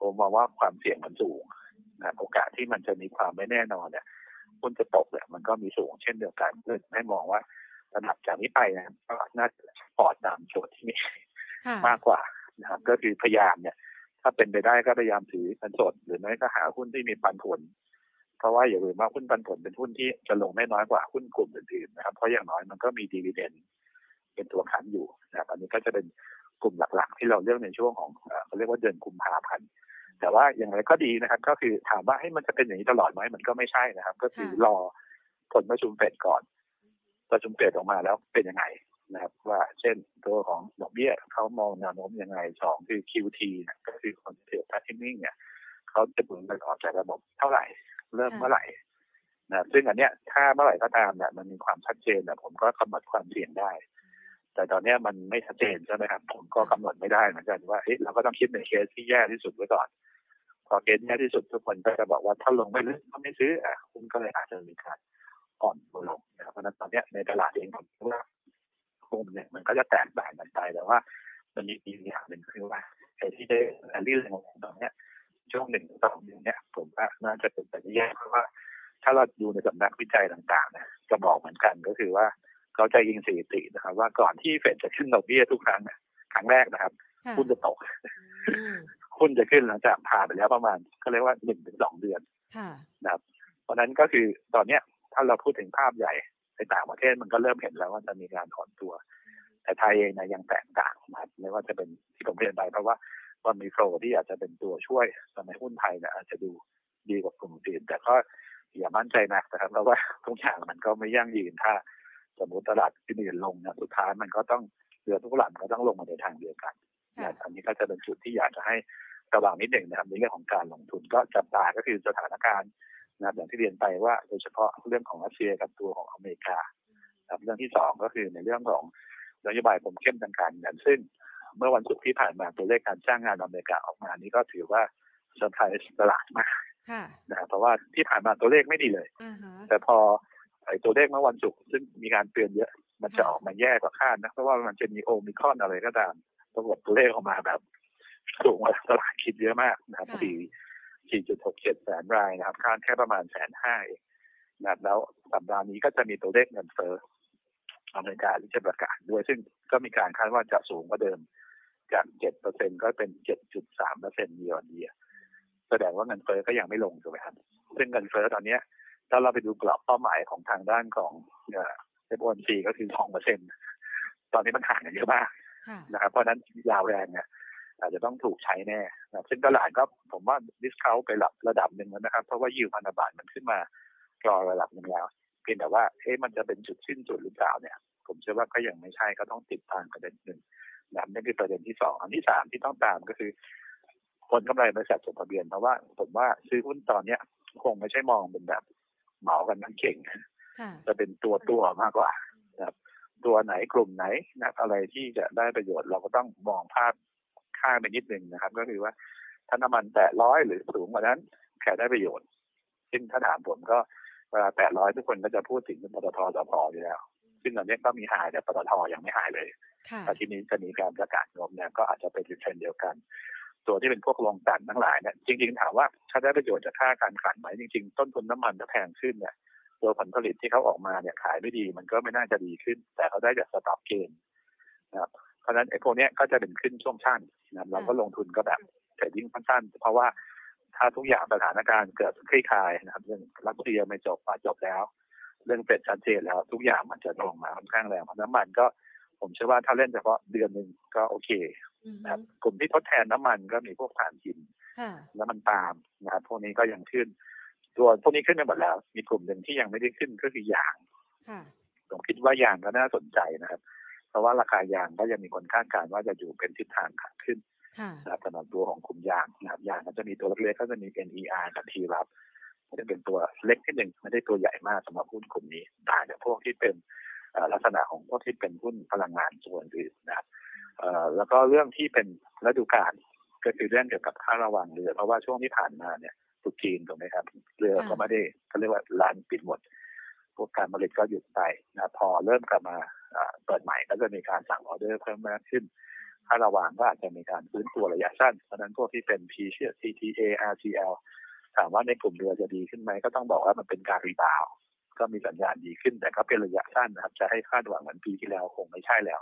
ผมมองว่าความเสี่ยงมันสูงนะโอกาสที่มันจะมีความไม่แน่นอนเนี่ยหุ้นจะตกเนี่ยมันก็มีสูงเช่นเดียวกันเพื่อให้มองว่าระดับจากนี้ไปนะก็น่าจะปอดตามโจทย์ที่มี มากกว่านะครับก็คือพยายามเนี่ย ถ้าเป็นไปได้ก็พยายามถือเงินสด หรือไม่ก็หาหุ้นที่มีปันผล เพราะว่าอย่าลืมว่าหุ้นปันผลเป็นหุ้นที่จะลงไม่น้อยกว่าหุ้นกลุ่มอื่นๆนะครับ เพราะอย่างน้อยมันก็มีดีเวเดนเป็นตัวขันอยู่นะครับอันนี้ก็จะเป็นกลุ่มหลักๆ ที่เราเลือกในช่วงของเขาเรียกว่าเดือนกุมภาพันธ์แต่ว่าอย่างไรก็ดีนะครับ ก็คือถามว่าให้มันจะเป็นอย่างนี้ตลอดไหมมันก็ไม่ใช่นะครับ ก็คือรอผลประชุมเฟดก่อนประชุมเฟดออกมาแล้วเป็นยังไง นะครับว่าเช่นตัวของดอกเบี้ยเขามองแนวโน้มยังไงสองคือ QT นะก็คือ quantitative tightening เนี่ยเขาจะบุนเงินออกจากระบบเท่าไหร่ เริ่มเมื่อไหร่นะซึ่งอันเนี้ยถ้าเมื่อไหร่ก็ตามเนี่ยมันมีความชัดเจนนะผมก็กำหนดความเสี่ยงได้ แต่ตอนนี้มันไม่ชัดเจนใช่ไหมครับผมก็กำหนดไม่ได้เหมือนกันว่าเฮ้ยเราก็ต้องคิดในเคสที่แย่ที่สุดไว้ก่อนพอเคสแย่ที่สุดทุกคนก็จะบอกว่าถ้าลงไม่ลึกก็ไม่ซื้ออะคุณก็เลยอาจจะมีการอ่อนตัวลงนะครับเพราะนั้นตอนนี้ในตลาดเองผมว่า หุ้นเนี่ยมันก็จะแตกต่างกันไปแต่ว่ามันมีอีกอย่างหนึ่งคือว่าไอ้ที่ได้อันนี้เรื่องของตอนนี้ช่วงหนึ่งสองเดือนเนี่ยผมว่าน่าจะเป็นไปได้ยากเพราะว่า ถ้าเราดูในสำนักวิจัยต่างๆเนี่ยจะบอกเหมือนกันก็คือว่าเขาจะยิงสถิตินะครับ ว่าก่อนที่เฟดจะขึ้นดอกเบี้ยทุกครั้งเนี่ยครั้งแรกนะครับหุ้นจะตกหุ้นจะขึ้นหลังจากผ่านไปแล้วประมาณก็เรียกว่าหนึ่งถึงสองเดือนนะครับ เพราะนั้นก็คือตอนเนี้ยถ้าเราพูดถึงภาพใหญ่ ในต่างประเทศมันก็เริ่มเห็นแล้วว่าจะมีการถอนตัว แต่ไทยเองนะยังแตกต่างนะครับไม่ว่าจะเป็นที่ผมเรียนไปเพราะว่ามันมีโฟลที่อาจจะเป็นตัวช่วยทำให้หุ้นไทยเนี่ยอาจจะดูดีกว่ากลุ่มอื่นแต่ก็อย่ามั่นใจนักนะครับเพราะว่าทุกอย่างมันก็ไม่ยั่งยืนถ้า สมมติตลาดที่อื่นลงเนี่ยสุดท้ายมันก็ต้องเรือทุกหลังก็ต้องลงมาในทางเดียวกันอันนี้ก็จะเป็นจุดที่อยากจะให้ระวังนิดหนึ่งนะครับในเรื่องของการลงทุนก็จับตาก็คือสถานการณ์ นะครับอย่างที่เรียนไปว่าโดยเฉพาะเรื่องของรัสเซียกับตัวของอเมริกาครับเรื่องที่สองก็คือในเรื่องของนโยบายคุมเข้มทางการเงินซึ่ง เมื่อวันศุกร์ที่ผ่านมาตัวเลขการจ้างงานอเมริกาออกมานี้ก็ถือว่าเซอร์ไพรส์ตลาดมากนะเพราะว่าที่ผ่านมาตัวเลขไม่ดีเลย แต่พอไอ้ตัวเลขเมื่อวันศุกร์ซึ่งมีการเตือนเยอะ มันจะออกมาแย่กว่าคาดนะเพราะว่ามันจะมีโอมิคอนอะไรก็ตามปรากฏตัวเลขออกมาแบบสูงกว่าตลาดคิดเยอะมากนะครับสี่ สี่จุดหกเจ็ดแสนรายนะครับ คาดแค่ประมาณแสนห้าเองนะแล้วสัปดาห์นี้ก็จะมีตัวเลขเงินเฟ้ออเมริกาที่จะประกาศด้วย ซึ่งก็มีการคาดว่าจะสูงกว่าเดิม จากเจ็ดเปอร์เซ็นก็เป็นเจ็ดจุดสามเปอร์เซ็นต์เยียร์เยียแสดงว่าเงินเฟ้อก็ยังไม่ลงถูกไหมครับ ซึ่งเงินเฟ้อตอนนี้ถ้าเราไปดูกรอบเป้าหมายของทางด้านของเอฟโอนซีก็คือสองเปอร์เซ็นตอนนี้มันห่างกันเยอะมากนะครับ เพราะนั้นยาวแรงเนี่ย อาจจะต้องถูกใช้แน่นะซึ่งตลาดก็ผมว่าดิสคาวไประดับระดับหนึ่งแล้วนะครับ เพราะว่ายิวพันธบัตรมันขึ้นมารอระดับหนึ่งแล้ว เพียงแต่ว่าเอ๊ะมันจะเป็นจุดสิ้นสุดหรือเปล่าเนี่ย ผมเชื่อว่าก็ยังไม่ใช่ก็ต้องติดตามประเด็นหนึ่งนะนั่นคือประเด็นที่สองอันที่สามที่ต้องตามก็คือผลกำไรบริษัทจดทะเบียนเพราะว่า ผมว่าซื้อหุ้นตอนเนี้ยคงไม่ใช่มองเป็นแบบเหมากันทั้งเก่งจะเป็นตัวตัวมากกว่านะครับตัวไหนกลุ่มไหนนะอะไรที่จะได้ประโยชน์เราก็ต้องมองภาพ ข้างไปนิดนึงนะครับ ก็คือว่าถ้าน้ำมันแตะร้อยหรือสูงกว่านั้นแค่ได้ประโยชน์ ซึ่งถ้าถามผมก็เวลาแตะร้อยทุกคนก็จะพูดถึงปตทสพอยู่แล้ว ซึ่งตอนนี้ก็มีหายแต่ปตทยังไม่หายเลยแต่ทีนี้จะมีการประกาศงบเนี่ยก็อาจจะเป็นเทรนเดียวกัน ตัวที่เป็นพวกโรงกลั่นทั้งหลายเนี่ยจริงๆถามว่าถ้าได้ประโยชน์จากค่าการกลั่นไหมจริงๆต้นทุนน้ำมันจะแพงขึ้นเนี่ยตัวผลผลิตที่เขาออกมาเนี่ยขายไม่ดี มันก็ไม่น่าจะดีขึ้น แต่เขาได้จาก stock gain นะครับเพ ราะฉะนั้นไอ้พวกนี้ก็จะเป็นขึ้นช่วงสั้นนะเราก็ลงทุนก็แบบ trading สั้นๆเพราะว่าถ้าทุกอย่างสถานการณ์เกิดคลี่คลายนะครับเรื่องรัสเซียไม่จบมาจบแล้ว เรื่องเป็ดชัดเจนแล้วทุกอย่างมันจะลงมาค่อนข้างแรงเพราะน้ำมันก็ผมเชื่อว่าถ้าเล่นเฉพาะเดือนหนึ่งก็โอเคนะครับกลุ่มที่ทดแทนน้ำมันก็มีพวกถ่านหินแล้วมันตามนะครับพวกนี้ก็ยังขึ้น ตัวพวกนี้ขึ้นไปหมดแล้ว มีกลุ่มหนึ่งที่ยังไม่ได้ขึ้นก็คือยางผมคิดว่ายางก็น่าสนใจนะครับ เพราะว่าราคายางก็ยังมีคนคาดการณ์ว่าจะอยู่เป็นทิศทางขาขึ้นนะครับสำหรับตัวของกลุ่มยางนะครับยางก็จะมีตัวเล็กๆก็จะมี NER กับทีรับจะเป็นตัวเล็กที่หนึ่งไม่ได้ตัวใหญ่มากสำหรับหุ้นกลุ่มนี้ต่างจากพวกที่เป็นลักษณะของพวกที่เป็นหุ้นพลังงานส่วนอื่นนะครับแล้วก็เรื่องที่เป็นฤดูกาลก็คือเรื่องเกี่ยวกับค่าระวังเรือ เพราะว่าช่วงที่ผ่านมาเนี่ยตุจีนถูกไหมครับ เรือก็ไม่ได้เขาเรียกว่าร้านปิดหมด พวกการผลิตก็หยุดไปนะพอเริ่มกลับมา เปิดใหม่ก็จะมีการสั่งออเดอร์เพิ่มมากขึ้นค่าระวังก็อาจจะมีการฟื้นตัวระยะสั้น เพราะนั้นพวกที่เป็น P เชื่อ CTA RCL ถามว่าในกลุ่มเรือจะดีขึ้นไหมก็ต้องบอกว่ามันเป็นการ rebound ก็มีสัญญาณดีขึ้นแต่ก็เป็นระยะสั้นนะครับ จะให้คาดหวังเหมือนปีที่แล้วคงไม่ใช่แล้ว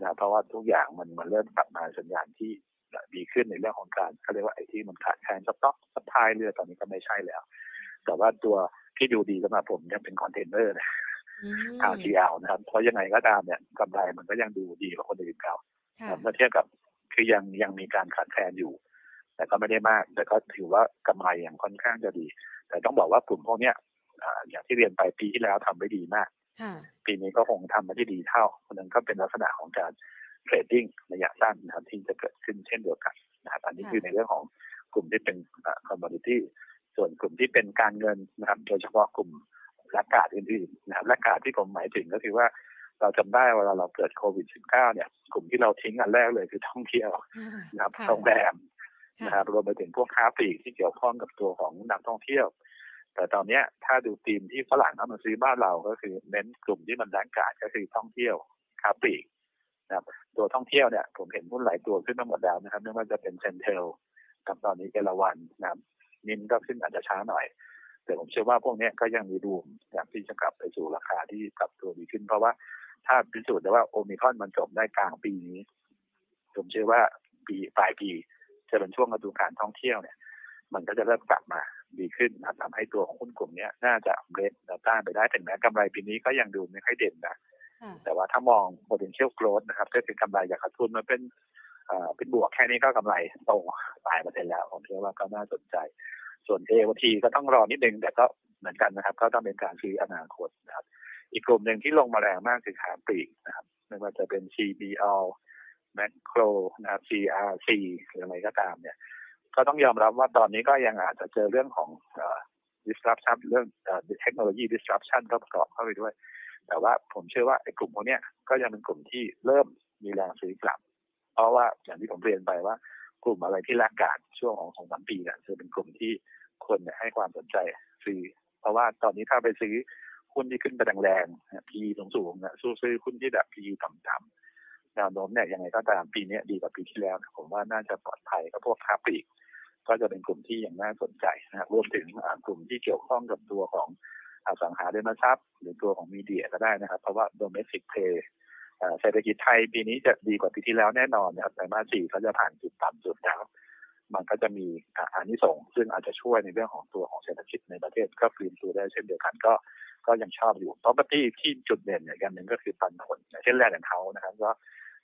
นะเพราะว่าทุกอย่างมันมันเริ่มกลับมาสัญญาณที่ดีขึ้นในเรื่องของการเขาเรียกว่าไอ้ที่มันขาดแคลนสต็อก supply เรือตอนนี้ก็ไม่ใช่แล้ว แต่ว่าตัวที่ดูดีสำหรับผมยังเป็นคอนเทนเนอร์นะ RCL นะครับเพราะยังไงก็ตามเนี่ยกำไรมันก็ยังดูดีกว่าคนอื่นเขาเมื่อเทียบกับคือยังยังมีการขาดแคลนอยู่ แต่ก็ไม่ได้มากแต่ก็ถือว่ากำไรอย่างค่อนข้างจะดี แต่ต้องบอกว่ากลุ่มพวกเนี้ยอย่างที่เรียนไปปีที่แล้วทำไม่ดีมากปีนี้ก็คงทำไม่ได้ดีเท่าเพราะนั้นก็เป็นลักษณะของการ trading ระยะสั้นนะครับที่จะเกิดขึ้นเช่นเดียวกันนะครับอันนี้คือในเรื่องของกลุ่มที่เป็น commodity ส่วนกลุ่มที่เป็นการเงินนะครับโดยเฉพาะกลุ่ม laggard อื่นๆนะครับ laggard ที่ผมหมายถึงก็คือว่าเราจำได้เวลาเราเกิดโควิด -19 เนี่ย กลุ่มที่เราทิ้งอันแรกเลยคือท่องเที่ยวนะครับโรงแรมนะครับรวมไปถึงพวกค้าปลีกที่เกี่ยวข้องกับตัวของนักท่องเที่ยว แต่ตอนนี้ถ้าดูทีมที่ฝรั่งเข้ามาซื้อบ้านเราก็คือเน้นกลุ่มที่มันแรงกาดก็คือท่องเที่ยวค้าปลีกนะครับ ตัวท่องเที่ยวเนี่ยผมเห็นหุ้นหลายตัวขึ้นมาหมดแล้วนะครับไม่ว่าจะเป็นเซนเทลกับตอนนี้เอราวันนะครับนินก็ขึ้นอาจจะช้าหน่อย แต่ผมเชื่อว่าพวกนี้ก็ยังมีดูมอยากที่จะกลับไปสู่ราคาที่กลับตัวดีขึ้น เพราะว่าถ้าพิสูจน์ได้ว่าโอมิคอนมันจบได้กลางปีนี้ ผมเชื่อว่าปีปลายปีจะเป็นช่วงฤดูการท่องเที่ยวเนี่ย มันก็จะเริ่มกลับมาดีขึ้นนะทำให้ตัวของหุ้นกลุ่มนี้น่าจะเบรกแนวต้านไปได้ถึงแม้กำไรปีนี้ก็ยังดูไม่ค่อยเด่นนะแต่ว่าถ้ามอง potential growth นะครับก็คือกำไรจากขาดทุนมันเป็นเป็นบวกแค่นี้ก็กำไรโตปลายเปอร์เซ็นต์แล้วผมเชื่อว่าก็น่าสนใจ ส่วน AOT ก็ต้องรอนิดนึง แต่ก็เหมือนกันนะครับ ก็ต้องเป็นการซื้ออนาคตนะครับ อีกกลุ่มหนึ่งที่ลงมาแรงมากคือขาปลีกนะครับ ไม่ว่าจะเป็น CBL Macro นะครับ CRC หรืออะไรก็ตามเนี่ย ก็ต้องยอมรับว่าตอนนี้ก็ยังอาจจะเจอเรื่องของ disruption เรื่องเทคโนโลยี disruption ก็ประกอบเข้าไปด้วย แต่ว่าผมเชื่อว่าไอ้กลุ่มพวกนี้ก็ยังเป็นกลุ่มที่เริ่มมีแรงซื้อกลับ เพราะว่าอย่างที่ผมเรียนไปว่า กลุ่มอะไรที่แลกการช่วงของสองสามปีเนี่ยจะเป็นกลุ่มที่คนให้ความสนใจซื้อ เพราะว่าตอนนี้ถ้าไปซื้อหุ้นที่ขึ้นไปแรงๆพีสูงสูงนะสู้ซื้อหุ้นที่แบบพีต่ำๆแนวโน้มเนี่ยยังไงก็ตามปีนี้ดีกว่าปีที่แล้ว ผมว่าน่าจะปลอดภัยก็พวกค้าปลีกก็จะเป็นกลุ่มที่ยังน่าสนใจนะครับรวมถึงกลุ่มที่เกี่ยวข้องกับตัวของอสังหาริมทรัพย์ หรือตัวของมีเดียก็ได้นะครับ เพราะว่า domestic play เศรษฐกิจไทยปีนี้จะดีกว่าปีที่แล้วแน่นอนนะครับแต่มาสสี่เขาจะผ่านจุดต่ำจุดแล้ว มันก็จะมีอานิสงส์ซึ่งอาจจะช่วยในเรื่องของตัวของเศรษฐกิจในประเทศก็ฟื้นตัวได้เช่นเดียวกันก็ก็ยังชอบอยู่ property ที่จุดเด่นอย่างหนึ่งก็คือปันผลเช่นแรกของเขานะครับก็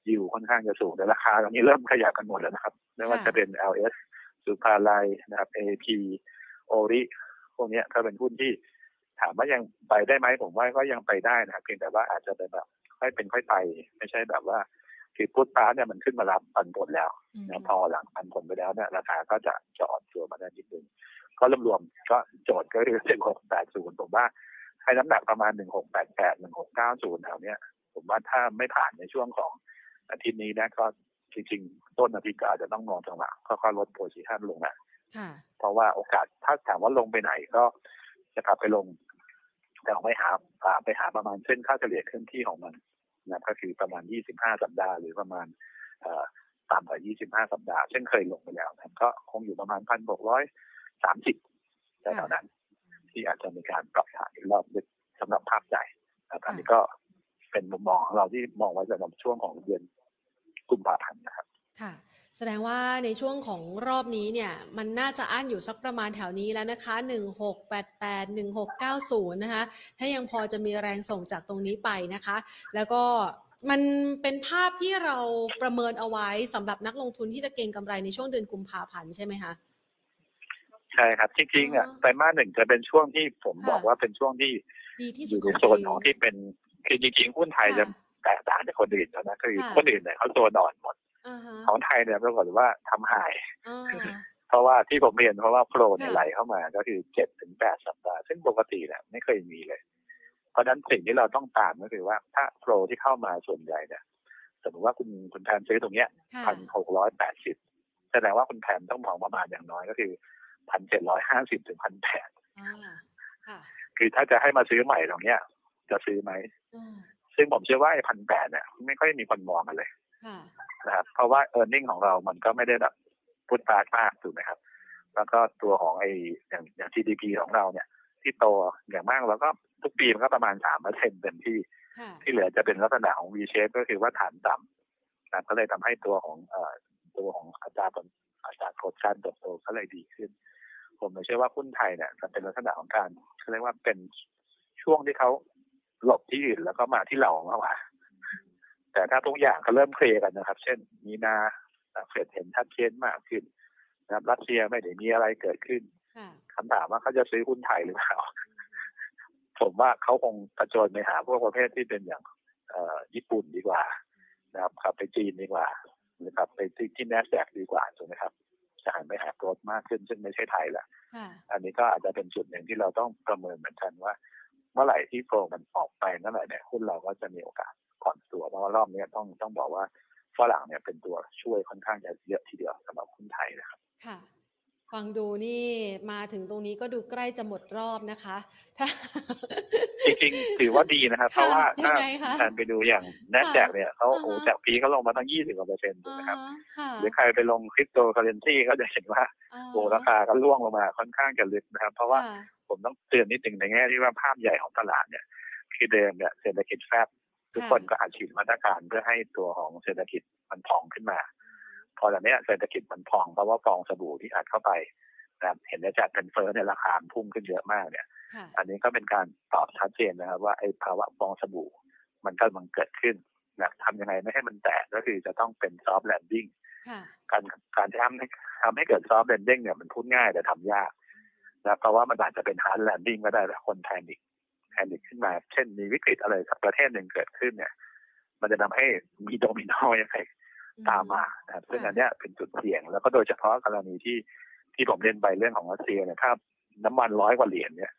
อยู่ค่อนข้างจะสูงแต่ราคาตรงนี้เริ่มขยับกันหมดแล้วนะครับไม่ว่าจะเป็น LS สุภาลัยนะครับ AP โอริพวกนี้ก็เป็นหุ้นที่ถามว่ายังไปได้ไหมผมว่าก็ยังไปได้นะครับเพียงแต่ว่าอาจจะเป็นแบบ ค่อยเป็นค่อยไป ไม่ใช่แบบว่าคือพุทธาเนี่ยมันขึ้นมารับปันผลแล้วนะพอหลังปันผลไปแล้วเนี่ยราคาก็จะจอดตัวมาได้นิดนึงก็รวมรวมก็โจทย์ก็คือหนึ่งหกแปดศูนย์ผมว่าให้น้ำหนักประมาณหนึ่งหกแปดแปดหนึ่งหกเก้าศูนย์แถวเนี้ย ผมว่าถ้าไม่ผ่านในช่วงของอาทิตย์นี้นะก็จริงๆต้นอาทิตย์ก็อาจจะต้องมองจังหวะค่อยๆลดโพซิชันลงนะเพราะว่าโอกาสถ้าถามว่าลงไปไหนก็จะกลับไปลง แต่ไปหาไปหาประมาณเส้นค่าเฉลี่ยเคลื่อนที่ของมันนะก็คือประมาณ 25 สัปดาห์ หรือประมาณต่ำกว่า 25 สัปดาห์เช่นเคยลงไปแล้วนะก็คงอยู่ประมาณพันหกร้อยสามสิบแต่เท่านั้น ที่อาจจะมีการปรับฐานอีกรอบสำหรับภาพใหญ่อันนี้ก็เป็นมุมมองของเราที่มองไว้สำหรับช่วงของเดือนกุมภาพันธ์นะครับ ค่ะ แสดงว่าในช่วงของรอบนี้เนี่ย มันน่าจะอั้นอยู่สักประมาณแถวนี้แล้วนะคะ 1688 1690 นะคะ ถ้ายังพอจะมีแรงส่งจากตรงนี้ไปนะคะ แล้วก็มันเป็นภาพที่เราประเมินเอาไว้สำหรับนักลงทุนที่จะเก็งกำไรในช่วงเดือนกุมภาพันธ์ใช่ไหมคะใช่ครับจริงๆอะไตรมาสหนึ่งจะเป็นช่วงที่ผมบอกว่าเป็นช่วงที่อยู่ในโซนของที่เป็นคือจริงๆหุ้นไทยจะแตกต่างจากคนอื่นแล้วนะคือคนอื่นเนี่ยเขาตัวนอนหมด ของไทยเนี่ยปรากฏว่าทำหายเพราะว่าที่ผมเรียนเพราะว่าโปรเนี่ยไหลเข้ามาก็คือเจ็ดถึงแปดสัปดาห์ ซึ่งปกติเนี่ยไม่เคยมีเลย เพราะฉะนั้นสิ่งที่เราต้องตามก็คือว่าถ้าโปรที่เข้ามาส่วนใหญ่เนี่ยสมมติว่าคุณคุณแทนซื้อตรงเนี้ยพันหกร้อยแปดสิบแสดงว่าคุณแทนต้องมองประมาณอย่างน้อยก็คือพันเจ็ดร้อยห้าสิบถึงพันแปดคือถ้าจะให้มาซื้อใหม่ตรงเนี้ยจะซื้อไหมซึ่งผมเชื่อว่าไอ้พันแปดเนี่ยไม่ค่อยมีคนมองกันเลย นะครับเพราะว่าเออร์เน็งของเรามันก็ไม่ได้แบบพุทธาชมากถูกไหมครับ แล้วก็ตัวของไอ้อย่างอย่าง GDP ของเราเนี่ย ที่โตอย่างมากแล้วก็ทุกปีมันก็ประมาณสามเปอร์เซ็นต์เต็มที่ที่เหลือจะเป็นลักษณะของ V shape ก็คือว่าฐานต่ำนะก็เลยทำให้ตัวของเอ่อตัวของอัตราผลอัตราโคการเติบโตก็เลยดีขึ้น ผมเชื่อว่าหุ้นไทยเนี่ยจะเป็นลักษณะของการเรียกว่าเป็นช่วงที่เขาหลบที่อื่นแล้วก็มาที่เรามากกว่า แต่ถ้าทุกอย่างก็เริ่มเคลียร์กันนะครับ เช่น มีนาเฟดเห็นชัดเจนมากขึ้นนะครับรัสเซียไม่ได้มีอะไรเกิดขึ้นคำถามว่าเขาจะซื้อหุ้นไทยหรือเปล่า ผมว่าเขาคงกระโจนไปหาพวกประเภทที่เป็นอย่างญี่ปุ่นดีกว่า นะครับขับไปจีนดีกว่าหรือขับไปที่ที่แนสแดกดีกว่าถูกไหมครับจะหันไปหาโกรดมากขึ้น ซึ่งไม่ใช่ไทยละอันนี้ก็อาจจะเป็นจุดหนึ่งที่เราต้องประเมินเหมือนกันว่า เมื่อไหร่ที่โฟลมันออกไปนั่นแหละเนี่ยหุ้นเราก็จะมีโอกาส ผ่อนตัวเพราะว่ารอบนี้ต้องต้องบอกว่าฝรั่งเนี่ยเป็นตัวช่วยค่อนข้างจะเยอะทีเดียวสำหรับหุ้นไทยนะครับค่ะฟังดูนี่มาถึงตรงนี้ก็ดูใกล้จะหมดรอบนะคะ ถ้าจริงๆ ถือว่าดีนะครับ เพราะว่าถ้าทานไปดูอย่างแนทแจกเนี่ยเขาโอ้จากปีเขาลงมาตั้งยี่สิบกว่าเปอร์เซ็นต์นะครับหรือใครไปลงคริปโตเคอเรนซีก็จะเห็นว่าโอ้ราคาก็ร่วงลงมาค่อนข้างจะลึกนะครับ เพราะว่าผมต้องเตือนนิดหนึ่งในแง่ที่ว่าภาพใหญ่ของตลาดเนี่ย คือเดิมเนี่ยเศรษฐกิจแฟบ ทุกคนก็อาจฉีดมาตรการเพื่อให้ตัวของเศรษฐกิจมันพองขึ้นมา พอตอนนี้เศรษฐกิจมันพองเพราะว่าฟองสบู่ที่อัดเข้าไปนะครับเห็นได้จากเงินเฟ้อในราคาพุ่งขึ้นเยอะมากเนี่ย อันนี้ก็เป็นการตอบชัดเจนนะครับ ว่าไอ้ภาวะฟองสบู่มันกำลังเกิดขึ้นนะทำยังไงไม่ให้มันแตกก็คือจะต้องเป็น soft landing การการทำให้ทำให้เกิด soft landing เนี่ยมันพูดง่ายแต่ทำยากนะเพราะว่ามันอาจจะเป็น hard landing ก็ได้แต่คน panic panic ขึ้นมา เช่นมีวิกฤตอะไรสักประเทศหนึ่งเกิดขึ้นเนี่ย มันจะทำให้มีโดมิโนยังไงตามมานะครับซึ่งอันนี้เป็นจุดเสี่ยง แล้วก็โดยเฉพาะกรณีที่ที่ผมเล่นไปเรื่องของรัสเซียเนี่ยถ้าน้ำมันร้อยกว่าเหรียญเนี่ย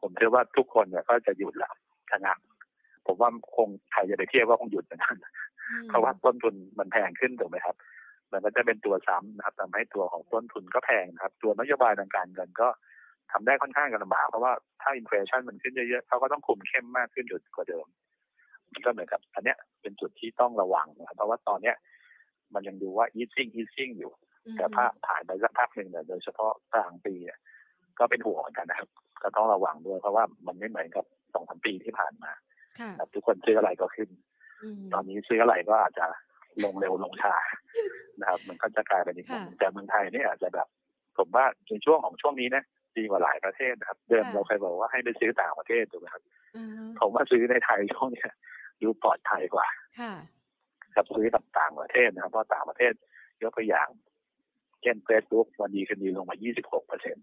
ผมเชื่อว่าทุกคนเนี่ยก็จะหยุดละชะงักผมว่าคงใครจะไปเที่ยวก็คงหยุดเหมือนกันเพราะว่าต้นทุนมันแพงขึ้นถูกไหมครับ มันก็จะเป็นตัวซ้ำนะครับทำให้ตัวของต้นทุนก็แพงนะครับ ตัวนโยบายทางการเงินก็ ทำได้ค่อนข้างกันลำบากเพราะว่าถ้าอินฟลชันมันขึ้นเยอะๆเขาก็ต้องคุมเข้มมากขึ้นจุดกว่าเดิมก็เหมือนกับ อันเนี้ยเป็นจุดที่ต้องระวังนะครับเพราะว่าตอนเนี้ย มันยังดูว่า easing easing อยู่ แต่ถ้าผ่านไปสักพักหนึ่งเนี่ยโดยเฉพาะกลางปีเนี่ยก็เป็นห่วงเหมือนกันนะครับ ก็ต้องระวังด้วยเพราะว่ามันไม่เหมือนกับสองสามปีที่ผ่านมาทุกคนซื้ออะไรก็ขึ้น ตอนนี้ซื้ออะไรก็อาจจะลงเร็วลงช้านะครับ มันก็จะกลายเป็นอีกแต่เมืองไทยนี่อาจจะแบบ ผมว่าในช่วงของช่วงนี้นะ ดีกว่าหลายประเทศนะครับ เดิมเราเคยบอกว่าให้ไปซื้อต่างประเทศถูกไหมครับผมว่าซื้อในไทยช่วงนี้ดูปลอดภัยกว่ากับซื้อกับต่างประเทศนะครับเพราะต่างประเทศยกตัวอย่าง เช่นเฟซบุ๊กวันดีคืนดีลงมา 26เปอร์เซ็น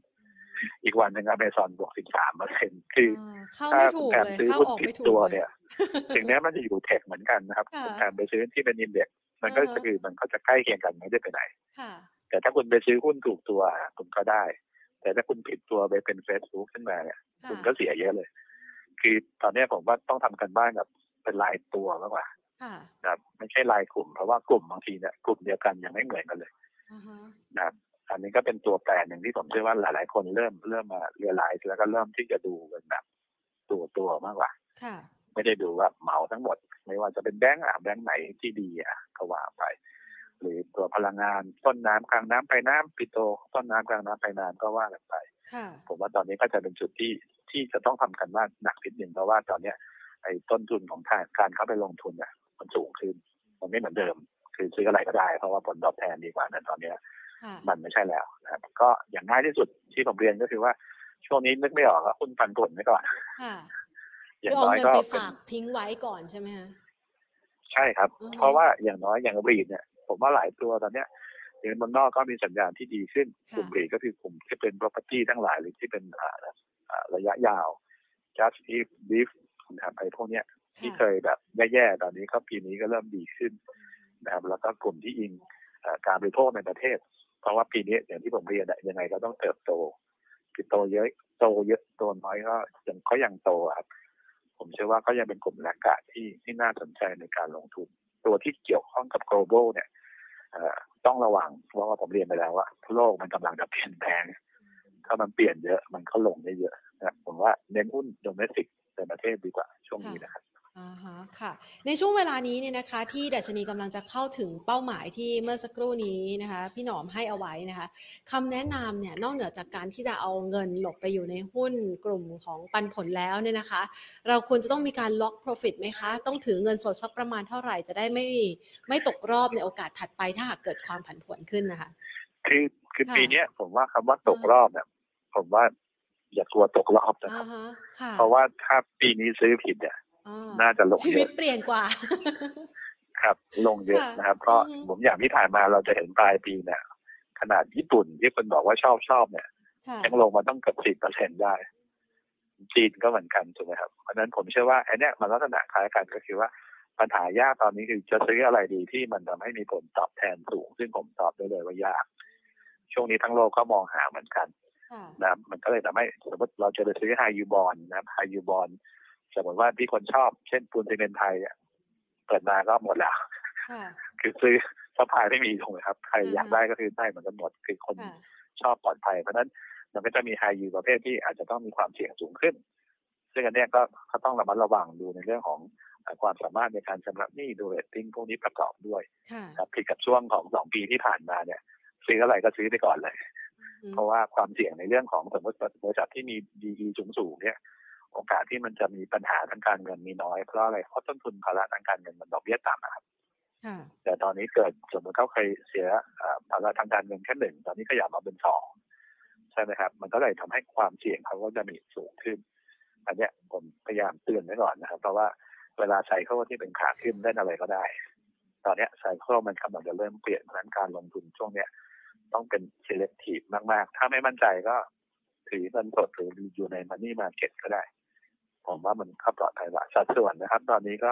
อีกวันหนึ่งอเมซอนบวก 13เปอร์เซ็นคือถ้าคุณแทนซื้อหุ้นผิดตัวเนี่ยถึงแม้มันจะอยู่เทคเหมือนกันนะครับคุณแทนไปซื้อที่เป็นอินเด็กมันก็คือมันก็จะใกล้เคียงกันไม่ได้ไปไหนแต่ถ้าคุณไปซื้อหุ้นถูกตัวคุณก็ได้ แต่ถ้าคุณผิดตัวไปเป็นเฟซบุ๊กขึ้นมาเนี่ย คุณก็เสียเยอะเลย คือตอนนี้ผมว่าต้องทำกันบ้านกับเป็นลายตัวมากกว่านะครับไม่ใช่ลายกลุ่ม เพราะว่ากลุ่มบางทีเนี่ยกลุ่มเดียวกันยังไม่เหมือนกันเลยนะครับอันนี้ก็เป็นตัวแปรหนึ่งที่ผมเชื่อว่าหลาย ๆ คนเริ่มเริ่มมาเรียลไลซ์แล้วก็เริ่มที่จะดูเป็นแบบตัวตัวมากกว่าไม่ได้ดูว่าเหมาทั้งหมด ไม่ว่าจะเป็นแบงก์อะแบงก์ไหนที่ดีอะก็ว่าไป หรือตัวพลังงานต้นน้ำกลางน้ำไปน้ำปิโตต้นน้ำกลางน้ำไปน้ำก็ว่ากันไปผมว่าตอนนี้ก็จะเป็นจุดที่ที่จะต้องทำกันว่าหนักนิดหนึ่งเพราะว่าตอนเนี้ยไอ้ต้นทุนของการเข้าไปลงทุนเนี่ยมันสูงขึ้นมันไม่เหมือนเดิม คือซื้ออะไรก็ได้ เพราะว่าผลตอบแทนดีกว่าแต่ตอนเนี้ยมันไม่ใช่แล้วนะครับก็อย่างง่ายที่สุดที่ผมเรียนก็คือว่าช่วงนี้นึกไม่ออกก็คุณปันผลไว้ก่อนอย่างน้อยก็ฝากทิ้งไว้ก่อนใช่ไหมคะใช่ครับ เพราะว่าอย่างน้อยอย่างรีดเนี่ย ผมว่าหลายตัวตอนเนี้ยอย่างบนนอกก็มีสัญญาณที่ดีขึ้นกลุ่มรีดก็คือกลุ่มที่เป็น property ทั้งหลายหรือที่เป็นระยะยาว just if beef นะครับไอ้พวกเนี้ยที่เคยแบบแย่ๆตอนนี้ก็ปีนี้ก็เริ่มดีขึ้นนะครับแล้วก็กลุ่มที่อิงการบริโภคในประเทศ เพราะว่าปีนี้อย่างที่ผมเรียนยังไงก็ต้องเติบโตคือโตเยอะโตเยอะโตน้อยก็ยังก็ยังโตครับผมเชื่อว่าก็ยังเป็นกลุ่มแรงกาที่ที่น่าสนใจในการลงทุน ตัวที่เกี่ยวข้องกับ global เนี่ย ต้องระวังเพราะว่าผมเรียนไปแล้วว่าโลกมันกำลังจะเปลี่ยนแปลง ถ้ามันเปลี่ยนเยอะมันก็ลงได้เยอะนะผมว่าเน้นหุ้นโดเมสติกในประเทศดีกว่าช่วงนี้นะครับ อ่าฮะค่ะ ในช่วงเวลานี้เนี่ยนะคะ ที่ดัชนีกำลังจะเข้าถึงเป้าหมายที่เมื่อสักครู่นี้นะคะ พี่หนอมให้เอาไว้นะคะคำแนะนำเนี่ยนอกเหนือจากการที่จะเอาเงินหลบไปอยู่ในหุ้นกลุ่มของปันผลแล้วเนี่ยนะคะ เราควรจะต้องมีการล็อก profit ไหมคะ ต้องถือเงินสดสักประมาณเท่าไหร่จะได้ไม่ไม่ตกรอบในโอกาสถัดไปถ้าหากเกิดความผันผวนขึ้นนะคะ คือคือปีนี้ผมว่าคำว่าตกรอบเนี่ยผมว่าอย่ากลัวตกรอบนะครับเพราะว่าถ้าปีนี้ซื้อผิดเนี่ย น่าจะลงเยอะชีวิตเปลี่ยนกว่า ครับ ลงเยอะนะครับเพราะผมอย่างที่ผ่านมาเราจะเห็นปลายปีเนี่ยขนาดญี่ปุ่นที่คนบอกว่าชอบชอบเนี่ยยังลงมาต้องเกือบสิบเปอร์เซ็นได้ จีนก็เหมือนกันถูกไหมครับเพราะนั้นผมเชื่อว่าไอ้นี่มันลักษณะคล้ายกันก็คือว่าปัญหายากตอนนี้คือจะซื้ออะไรดีที่มันทำให้มีผลตอบแทนสูง ซึ่งผมตอบได้เลยว่ายาก ช่วงนี้ทั้งโลกก็มองหาเหมือนกันนะมันก็เลยทำให้สมมติเราจะไปซื้อไฮยูบอลนะไฮยูบอล สมมติว่าที่คนชอบ เช่นปูนซิเมนต์ไทยเปิดมาก็หมดแล้วคือซื้อ supply ไม่มีถูกไหมครับใครอยากได้ก็คือได้เหมือนกันหมดคือคนชอบปลอดภัยเพราะนั้นมันก็จะมีไฮยูประเภทที่อาจจะต้องมีความเสี่ยงสูงขึ้น ซึ่งอันนี้ก็เขาต้องระมัดระวังดูในเรื่องของความสามารถในการชำระหนี้ดูเรตติ้งพวกนี้ประกอบด้วยครับผิดกับช่วงของสองปีที่ผ่านมาเนี่ย ซื้ออะไรก็ซื้อไปก่อนเลย เพราะว่าความเสี่ยงในเรื่องของสมมติบริษัทที่มีดีสูงสูงเนี่ย โอกาสที่มันจะมีปัญหาทางการเงินมีน้อยเพราะอะไรเพราะต้นทุนภาระทางการเงินมันดอกเบี้ยต่ำนะครับแต่ตอนนี้เกิดสมมติเขาเคยเสียภาระทางการเงินแค่หนึ่งตอนนี้ขยับมาเป็นสองใช่ไหมครับ มันก็เลยทำให้ความเสี่ยงเขาก็จะมีสูงขึ้น อันนี้ผมพยายามเตือนไว้ก่อนนะครับ เพราะว่าเวลาไซเคิลที่เป็นขาขึ้นเล่นอะไรก็ได้ ตอนนี้ไซเคิลมันกำลังจะเริ่มเปลี่ยนเพราะนั้นการลงทุนช่วงเนี้ยต้องเป็น selective มาก ๆ ถ้าไม่มั่นใจก็ถือเงินสดหรืออยู่ในมันนี่มาเก็ตก็ได้ ผมว่ามันก็ปลอดภัยกว่าสัดส่วนนะครับ ตอนนี้ก็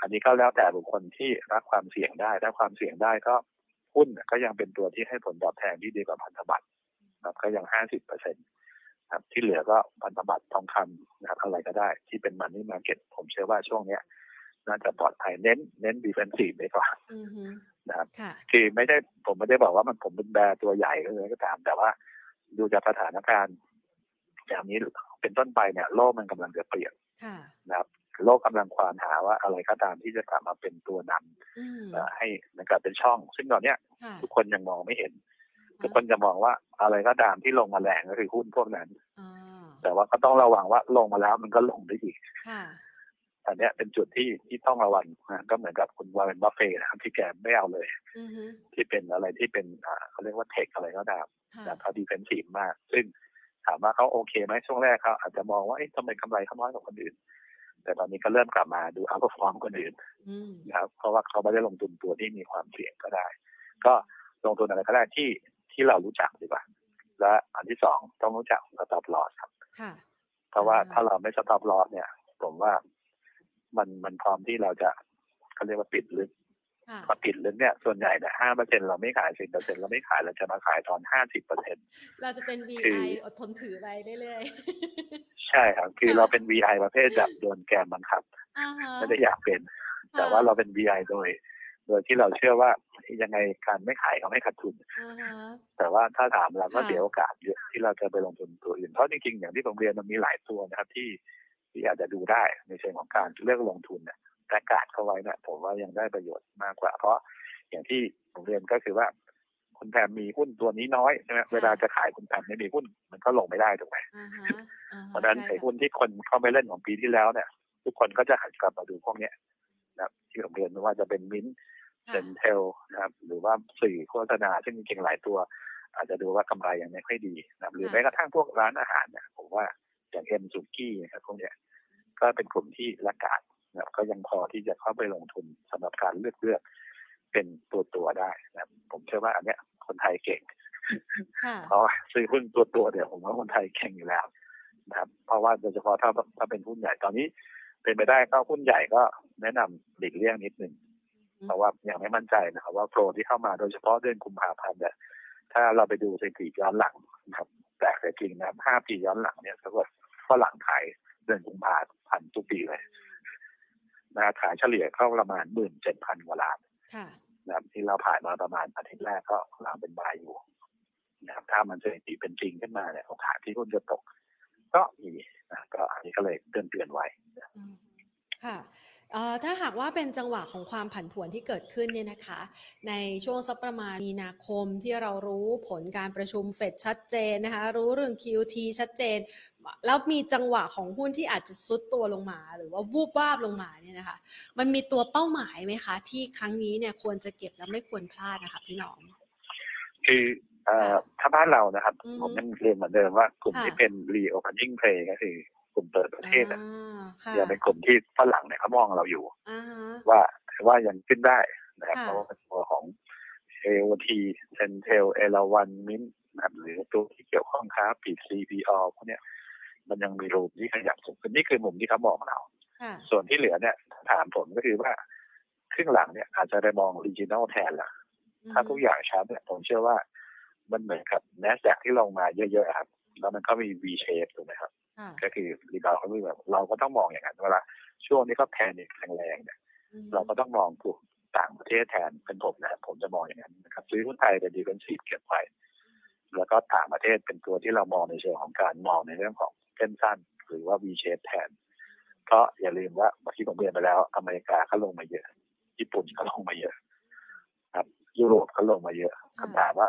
อันนี้ก็แล้วแต่บุคคลที่รับความเสี่ยงได้ถ้าความเสี่ยงได้ก็หุ้นก็ยังเป็นตัวที่ให้ผลตอบแทนที่ดีกว่าพันธบัตรครับก็ยังห้าสิบเปอร์เซ็นต์ครับที่เหลือก็พันธบัตรทองคำนะครับอะไรก็ได้ ที่เป็นมันนี่มาเก็ตผมเชื่อว่าช่วงเนี้ยน่าจะปลอดภัยเน้น เน้นดีเฟนซีฟไปก่อนนะครับคือไม่ได้ผมไม่ได้บอกว่ามันผมเป็นแบร์ตัวใหญ่เลยก็ตาม แต่ว่าดูจากสถานการณ์อย่างนี้ เป็นต้นไปเนี่ยโลกมันกำลังจะเปลี่ยนนะครับโลกกำลังควานหาว่าอะไรก็ตามที่จะกลับมาเป็นตัวนำให้มันกลับเป็นช่อง ซึ่งตอนเนี้ยทุกคนยังมองไม่เห็น ทุกคนจะมองว่าอะไรก็ตามที่ลงมาแรงก็คือหุ้นพวกนั้นแต่ว่าก็ต้องระวังว่าลงมาแล้วมันก็ลงได้อีกอันนี้เป็นจุดที่ที่ต้องระวังนะก็เหมือนกับคุณวอร์เรนบัฟเฟตต์นะครับที่แกไม่เอาเลยที่เป็นอะไรที่เป็นเขาเรียกว่า tech อะไรก็ตามแต่เขา defensive มาก ซึ่ง ถามว่าเขาโอเคไหมช่วงแรกเขาอาจจะมองว่าเอ๊ะทำไมกำไรเขาน้อยกว่าคนอื่น แต่ตอนนี้ก็เริ่มกลับมาดู outperform คนอื่นนะครับเพราะว่าเขาไม่ได้ลงทุนตัวที่มีความเสี่ยงก็ได้ ก็ลงทุนอะไรก็ได้ที่ที่เรารู้จักดีกว่า และอันที่สองต้องรู้จัก stop loss ครับเพราะว่าถ้าเราไม่ stop loss เนี่ย ผมว่ามันมันพร้อมที่เราจะเขาเรียกว่าติดลึก พอติดลึกเนี่ยส่วนใหญ่เนี่ยห้าเปอร์เซ็นเราไม่ขายสิบเปอร์เซ็นเราไม่ขายเราจะมาขายตอนห้าสิบเปอร์เซ็นเราจะเป็น VI อดทนถือไปเรื่อยๆ ใช่ครับ คือเราเป็น VI ประเภทแบบโดนแกมบังคับไม่ได้อยากเป็น แต่ว่าเราเป็น VI โดย โดยที่เราเชื่อว่ายังไงการไม่ขายเขาไม่ขาดทุนแต่ว่าถ้าถามเราก็เสียโอกาสเยอะที่เราจะไปลงทุนตัวอื่นเพราะจริงๆอย่างที่ผมเรียนมันมีหลายตัวนะครับที่ที่อาจจะดูได้ในเชิงของการเลือกลงทุนเนี่ย แต่กาดเข้าไว้เนี่ยผมว่ายังได้ประโยชน์มากกว่า เพราะอย่างที่ผมเรียนก็คือว่า คุณแพมมีหุ้นตัวนี้น้อยใช่ไหมเวลาจะขายคุณแพมไม่มีหุ้นมันก็ลงไม่ได้ถูกไหมเพราะฉะนั้นไอ้หุ้นที่คนเข้าไปเล่นของปีที่แล้วเนี่ย ทุกคนก็จะหันกลับมาดูพวกเนี้ยนะที่ผมเรียนไม่ว่าจะเป็นมิ้นเซนเทลนะครับ หรือว่าสื่อโฆษณาซึ่งจริงๆหลายตัว อาจจะดูว่ากำไรยังไม่ค่อยดีนะหรือแม้กระทั่งพวกร้านอาหารเนี่ยผมว่าอย่างเอ็มสุกี้นะครับพวกเนี้ยก็เป็นกลุ่มที่ละกาด นะก็ยังพอที่จะเข้าไปลงทุนสำหรับการเลือกเลือกเป็นตัวตัวได้นะผมเชื่อว่าอันเนี้ยคนไทยเก่งเพราะซื้อหุ้นตัวตัวเดี๋ยวผมว่าคนไทยเก่งอยู่แล้วนะครับเพราะว่าโดยเฉพาะถ้าถ้าเป็นหุ้นใหญ่ตอนนี้ เป็นไปได้ก็หุ้นใหญ่ก็แนะนำหลีกเลี่ยงนิดหนึ่งเพราะว่ายังไม่มั่นใจนะครับว่าโปรที่เข้ามาโดยเฉพาะเดือนกุมภาพันธ์เนี่ยถ้าเราไปดูสถิติย้อนหลังนะครับแต่จริงนะห้าปีย้อนหลังเนี่ยสมมติฝรั่งขายเดือนกุมภาพันธ์ทุกปีเลย นะขายเฉลี่ยเข้าประมาณหมื่นเจ็ดพันกว่าล้านนะครับที่เราผ่านมาประมาณอาทิตย์แรกก็เราเป็นบายอยู่นะครับถ้ามันสถิติเป็นจริงขึ้นมาเนี่ยโอกาสที่หุ้นจะตก ก็มีนะก็อันนี้ก็เลยเตือนเตือนไว้ ค่ะถ้าหากว่าเป็นจังหวะของความผันผวนที่เกิดขึ้นเนี่ยนะคะ ในช่วงสักประมาณมีนาคมที่เรารู้ผลการประชุมเฟดชัดเจนนะคะรู้เรื่อง QT ชัดเจน แล้วมีจังหวะของหุ้นที่อาจจะซุดตัวลงมา หรือว่าวูบวาบลงมาเนี่ยนะคะ มันมีตัวเป้าหมายไหมคะ ที่ครั้งนี้เนี่ยควรจะเก็บและไม่ควรพลาดนะคะพี่น้อง คือถ้าบ้านเรานะครับ ผมยังเรียนเหมือนเดิมว่ากลุ่มที่เป็น reopening play ก็คือก ลุ่มเปิดประเทศอะยังเป็นกลุ่มที่ฝรั่งเนี่ยเขามองเราอยู่ว่าว่ายังขึ้นได้นะครับเพราะว่าเป็นตัวของ AOT CENTEL เอราวันมินนะครับหรือตัวที่เกี่ยวข้องค้าปลีก CPALL พวกเนี้ยมันยังมี room ที่ขยับสูงขึ้นนี่คือมุมที่เขามองเรา ส่วนที่เหลือเนี่ยถามผมก็คือว่าครึ่งหลังเนี่ยอาจจะได้มองออริจินอลแทนละถ้าทุกอย่างชัดเนี่ยผมเชื่อว่ามันเหมือนกับแนสแดกที่ลงมาเยอะๆครับ แล้วมันก็มี V shape ถูกไหมครับ ก็คือรีบาวเขาแบบเราก็ต้องมองอย่างนั้นเวลาช่วงนี้ก็แทนแรงๆเนี่ยเราก็ต้องมองถูกต่างประเทศแทนเป็นผมนะผมจะมองอย่างนั้นนะครับ ซื้อหุ้นไทยเป็นดีเฟนซีฟเก็บไว้แล้วก็ต่างประเทศเป็นตัวที่เรามองในเชิงของการมองในเรื่องของเส้นสั้น หรือว่า V shape แทนเพราะอย่าลืมว่าเมื่อกี้ผมเรียนไปแล้ว อเมริกาเขาลงมาเยอะ ญี่ปุ่นก็ลงมาเยอะ ครับ ยุโรปก็ลงมาเยอะคำถามว่า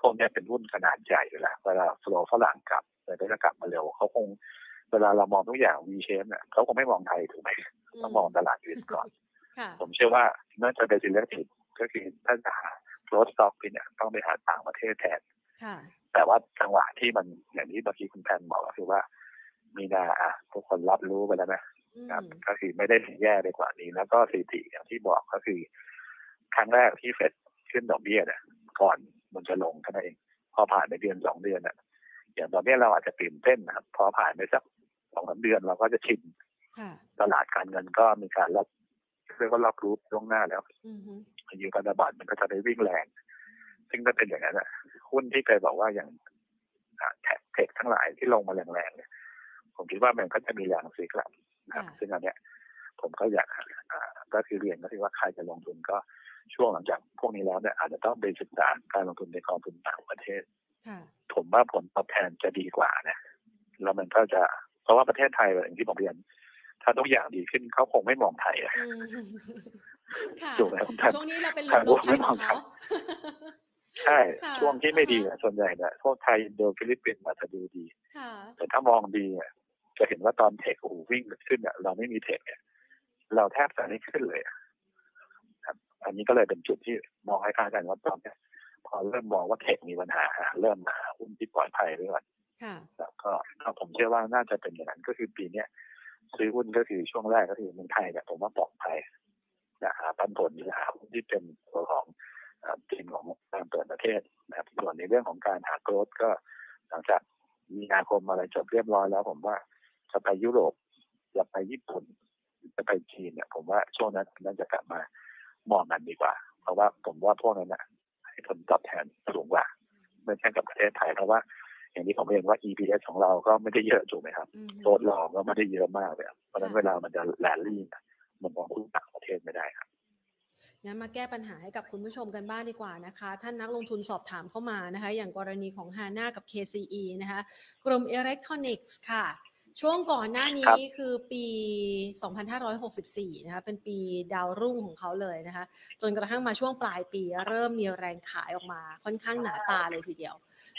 พวกนี้เป็นหุ้นขนาดใหญ่อยู่แล้วเวลา flow ฝรั่งกลับ แต่ก็จะกลับมาเร็วเขาคงเวลาเรามองทุกอย่าง V shape เนี่ยเขาคงไม่มองไทยถูกไหมต้องมองตลาดอื่นก่อน ผมเชื่อว่าน่าจะเป็น selective ก็คือถ้าจะหา growth stock เนี่ยต้องไปหาต่างประเทศแทนแต่ว่าจังหวะที่มันอย่างที่เมื่อกี้คุณแพนบอกก็คือว่า มีนาอะทุกคนรับรู้ไปแล้วนะครับก็คือไม่ได้ถึงแย่ไปกว่านี้ แล้วก็สถิติอย่างที่บอกก็คือ ครั้งแรกที่เฟดขึ้นดอกเบี้ยเนี่ยก่อนมันจะลงแค่นั้นเอง พอผ่านไปเดือนสองเดือนอะ อย่างตอนนี้เราอาจจะตื่นเต้นนะครับ พอผ่านไปสักสองสาเดือนเราก็จะชินตลาดการเงินก็มีการรับเรียกว่ารับรู้ล่วงหน้าแล้วยูการระบาดมันก็จะได้วิ่งแรง ซึ่งถ้าเป็นอย่างนั้นอะหุ้นที่เคยบอกว่าอย่างแท็กเทคทั้งหลายที่ลงมาแรงๆเนี่ย ผมคิดว่ามันก็จะมีแรงซื้อกลับครับ ซึ่งอันเนี้ย ผมก็อยากก็คือเรียนก็คือว่าใครจะลงทุนก็ช่วงหลังจากพวกนี้แล้วเนี่ยอาจจะต้องไปศึกษาการลงทุนในกองทุนต่างประเทศ ผมว่าผลตอบแทนจะดีกว่านะแล้วมันก็จะเพราะว่าประเทศไทยอย่างที่ผมเรียน ถ้าทุกอย่างดีขึ้นเขาคงไม่มองไทยอะถูกไหมช่วงนี้เราเป็นหลุมไม่มองเขาใช่ ช่วงที่ไม่ดีส่วนใหญ่เนี่ยพวกไทยโดฟิลิปปินส์อาจจะดูดีแต่ถ้ามองดีจะเห็นว่าตอนเทคโอ้วิ่งขึ้นเนี่ยเราไม่มีเทคเนี่ยเราแทบจะไม่ขึ้นเลยครับ อันนี้ก็เลยเป็นจุดที่มองให้ค่ากันว่าตอนนี้ พอเริ่มมองว่าเทคมีปัญหา เริ่มมาหุ้นที่ปลอดภัยไว้ก่อนแล้วก็ผมเชื่อว่าน่าจะเป็นอย่างนั้นก็คือปีเนี้ยซื้อหุ้นก็คือช่วงแรกก็คือเมืองไทยเนี่ยผมว่าปลอดภัยนะหาปันผลหรือหาหุ้นที่เป็นตัวของทีมของการเปิดประเทศนะครับส่วนในเรื่องของการหาโกลดก็หลังจากมีนาคมอะไรจบเรียบร้อยแล้ว ผมว่าจะไปยุโรปจะไปญี่ปุ่นจะไปจีนเนี่ย ผมว่าช่วงนั้นน่าจะกลับมามองกันดีกว่า เพราะว่าผมว่าพวกนั้นน่ะให้ ผลตอบแทนสูงกว่าไม่ใช่กับประเทศไทยเพราะว่า อย่างที่ผมเรียนว่า EPS ของเราก็ไม่ได้เยอะถูกไหมครับโทษหลอกก็ไม่ได้เยอะมากเลยเพราะนั้นเวลามันจะแลนลี่มันมองหุ้นต่างประเทศไม่ได้ครับงั้นมาแก้ปัญหาให้กับคุณผู้ชมกันบ้างดีกว่านะคะ ท่านนักลงทุนสอบถามเข้ามานะคะ อย่างกรณีของฮาน่ากับ KCE นะคะกลุ่มอิเล็กทรอนิกส์ค่ะ ช่วงก่อนหน้านี้คือปี 2564 นะคะ เป็นปีดาวรุ่งของเขาเลยนะคะ จนกระทั่งมาช่วงปลายปีเริ่มมีแรงขายออกมาค่อนข้างหนาตาเลยทีเดียว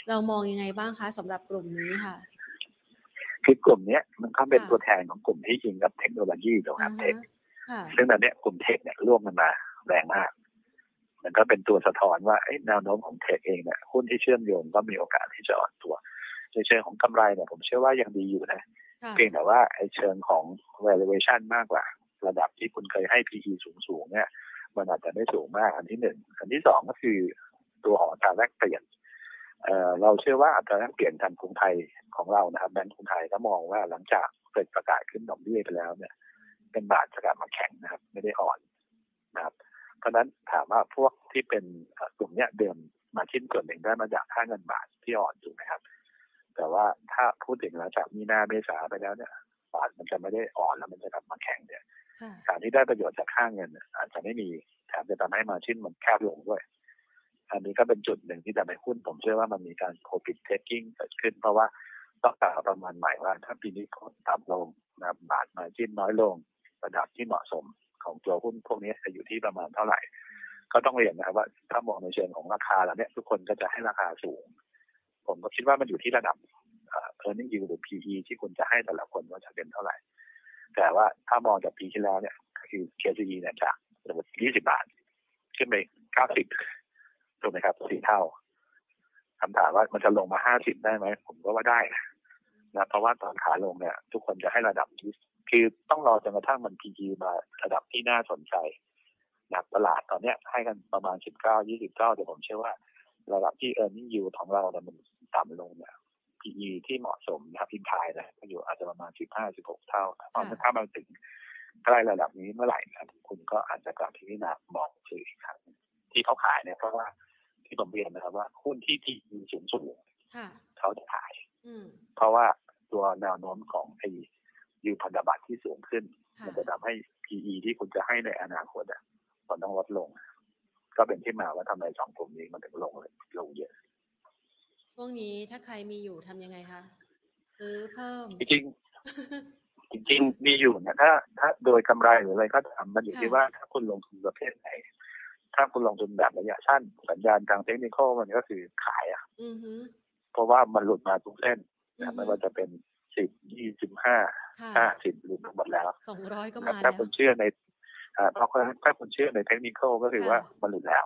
เรามองยังไงบ้างคะสำหรับกลุ่มนี้ค่ะ คือกลุ่มนี้มันก็เป็นตัวแทนของกลุ่มที่ยิงกับเทคโนโลยีตรงนั้นเทคซึ่งตอนนี้กลุ่มเทคเนี่ยร่วมกันมาแรงมาก มันก็เป็นตัวสะท้อนว่าแนวโน้มของเทคเองเนี่ยหุ้นที่เชื่อมโยงก็มีโอกาสที่จะอ่อนตัวในเชิงของกำไรเนี่ยผมเชื่อว่ายังดีอยู่นะ เพียงแต่ว่าไอ้เชิงของ valuation มากกว่า ระดับที่คุณเคยให้ PE สูงๆเนี่ย มันอาจจะไม่สูงมากอันที่หนึ่งอันที่สองก็คือตัวของอัตราแลกเปลี่ยนเเราเชื่อว่าอัตราแลกเปลี่ยนทางกรุงไทยของเรานะครับแบงก์กรุงไทยก็มองว่าหลังจากเปิดประกาศขึ้นดอกเบี้ยไปแล้วเนี่ย เป็นบาทจะกลับมาแข็งนะครับ ไม่ได้อ่อนนะครับ เพราะนั้นถามว่าพวกที่เป็นกลุ่มเนี้ยเดิมมาชิ้นส่วนหนึ่งได้มาจากค่าเงินบาทที่อ่อนถูกไหมครับ แต่ว่าถ้าพูดถึงแล้วจากมีนาเมษาไปแล้วเนี่ยบาทมันจะไม่ได้อ่อนแล้วมันจะกลับมาแข็งเนี่ยการที่ได้ประโยชน์จากค่าเงินอาจจะไม่มีแถมจะทำให้มาชิ้นมันแคบลงด้วยอันนี้ก็เป็นจุดหนึ่งที่จะไปหุ้นผมเชื่อว่ามันมีการโ profit taking เกิดขึ้น เพราะว่าต้องการประมาณใหม่ว่า ถ้าปีนี้ต่ำลงนะบาทมาชิ้นน้อยลง ระดับที่เหมาะสมของตัวหุ้นพวกนี้จะอยู่ที่ประมาณเท่าไหร่ ก็ต้องเรียนนะครับว่าถ้ามองในเชิงของราคาแล้วเนี่ยทุกคนก็จะให้ราคาสูง ผมก็คิดว่ามันอยู่ที่ระดับเออร์เน็งยิวหรือ PE ที่คุณจะให้แต่ละคนว่าจะเป็นเท่าไหร่ แต่ว่าถ้ามองจากปีที่แล้วเนี่ยคือ KCE เนี่ยจากสมมติ20 บาท ขึ้นไป 90 ถูกไหมครับสี่เท่าคำถามว่ามันจะลงมา 50 ได้ไหม ผมก็ว่าได้นะเพราะว่าตอนขาลงเนี่ย ทุกคนจะให้ระดับที่คือต้องรอจนกระทั่งมัน PE มาระดับที่น่าสนใจนะตลาดตอนเนี้ยให้กันประมาณ 19 29แต่ผมเชื่อว่า ระดับที่ e a r n i n g yield ของเราเนี่ยมันต่ำลงเนี่ย PE ที่เหมาะสมนะครับพิมพายนะก็อยู่อาจจะประมาณสิบห้าสิบหกเท่าตอนถ้ามาถึงใกล้ระดับนี้เมื่อไหร่ครับคุณก็อาจจะกลับพิจารณามองซื้ออีกครั้งที่เขาขายเนี่ยเพราะว่าที่ผมเรียนนะครับว่าหุ้นที่ที่มีสูงสูงเขาจะขายเพราะว่าตัวแนวโน้มของไอ้ยูพันธบัตรที่สูงขึ้น มันจะทำให้ PE ที่คุณจะให้ในอนาคตอะมันต้องลดลง ก็เป็นที่มาว่าทำไมสองกลุ่มนี้มันถึงลงเลยลงเยอะช่วงนี้ถ้าใครมีอยู่ทำยังไงคะซื้อเพิ่ม จริงจริงมีอยู่นะถ้า ถ้าโดยกำไรหรืออะไรก็ทำมันอยู่ที่ว่าถ้าคุณลงทุนประเภทไหน ถ้าคุณลงทุนแบบระยะสั้นสัญญาณทางเทคนิคมันก็คือขายอะเพราะว่ามันหลุดมาทุกเส้นไม่ว่าจะเป็นสิบยี่สิบห้าห้าสิบหลุดหมดแล้วสองร้อยก็มาถ้าคุณเชื่อใน เพราะถ้าคุณเชื่อในเทคนิคก็คือว่ามันหลุดแล้ว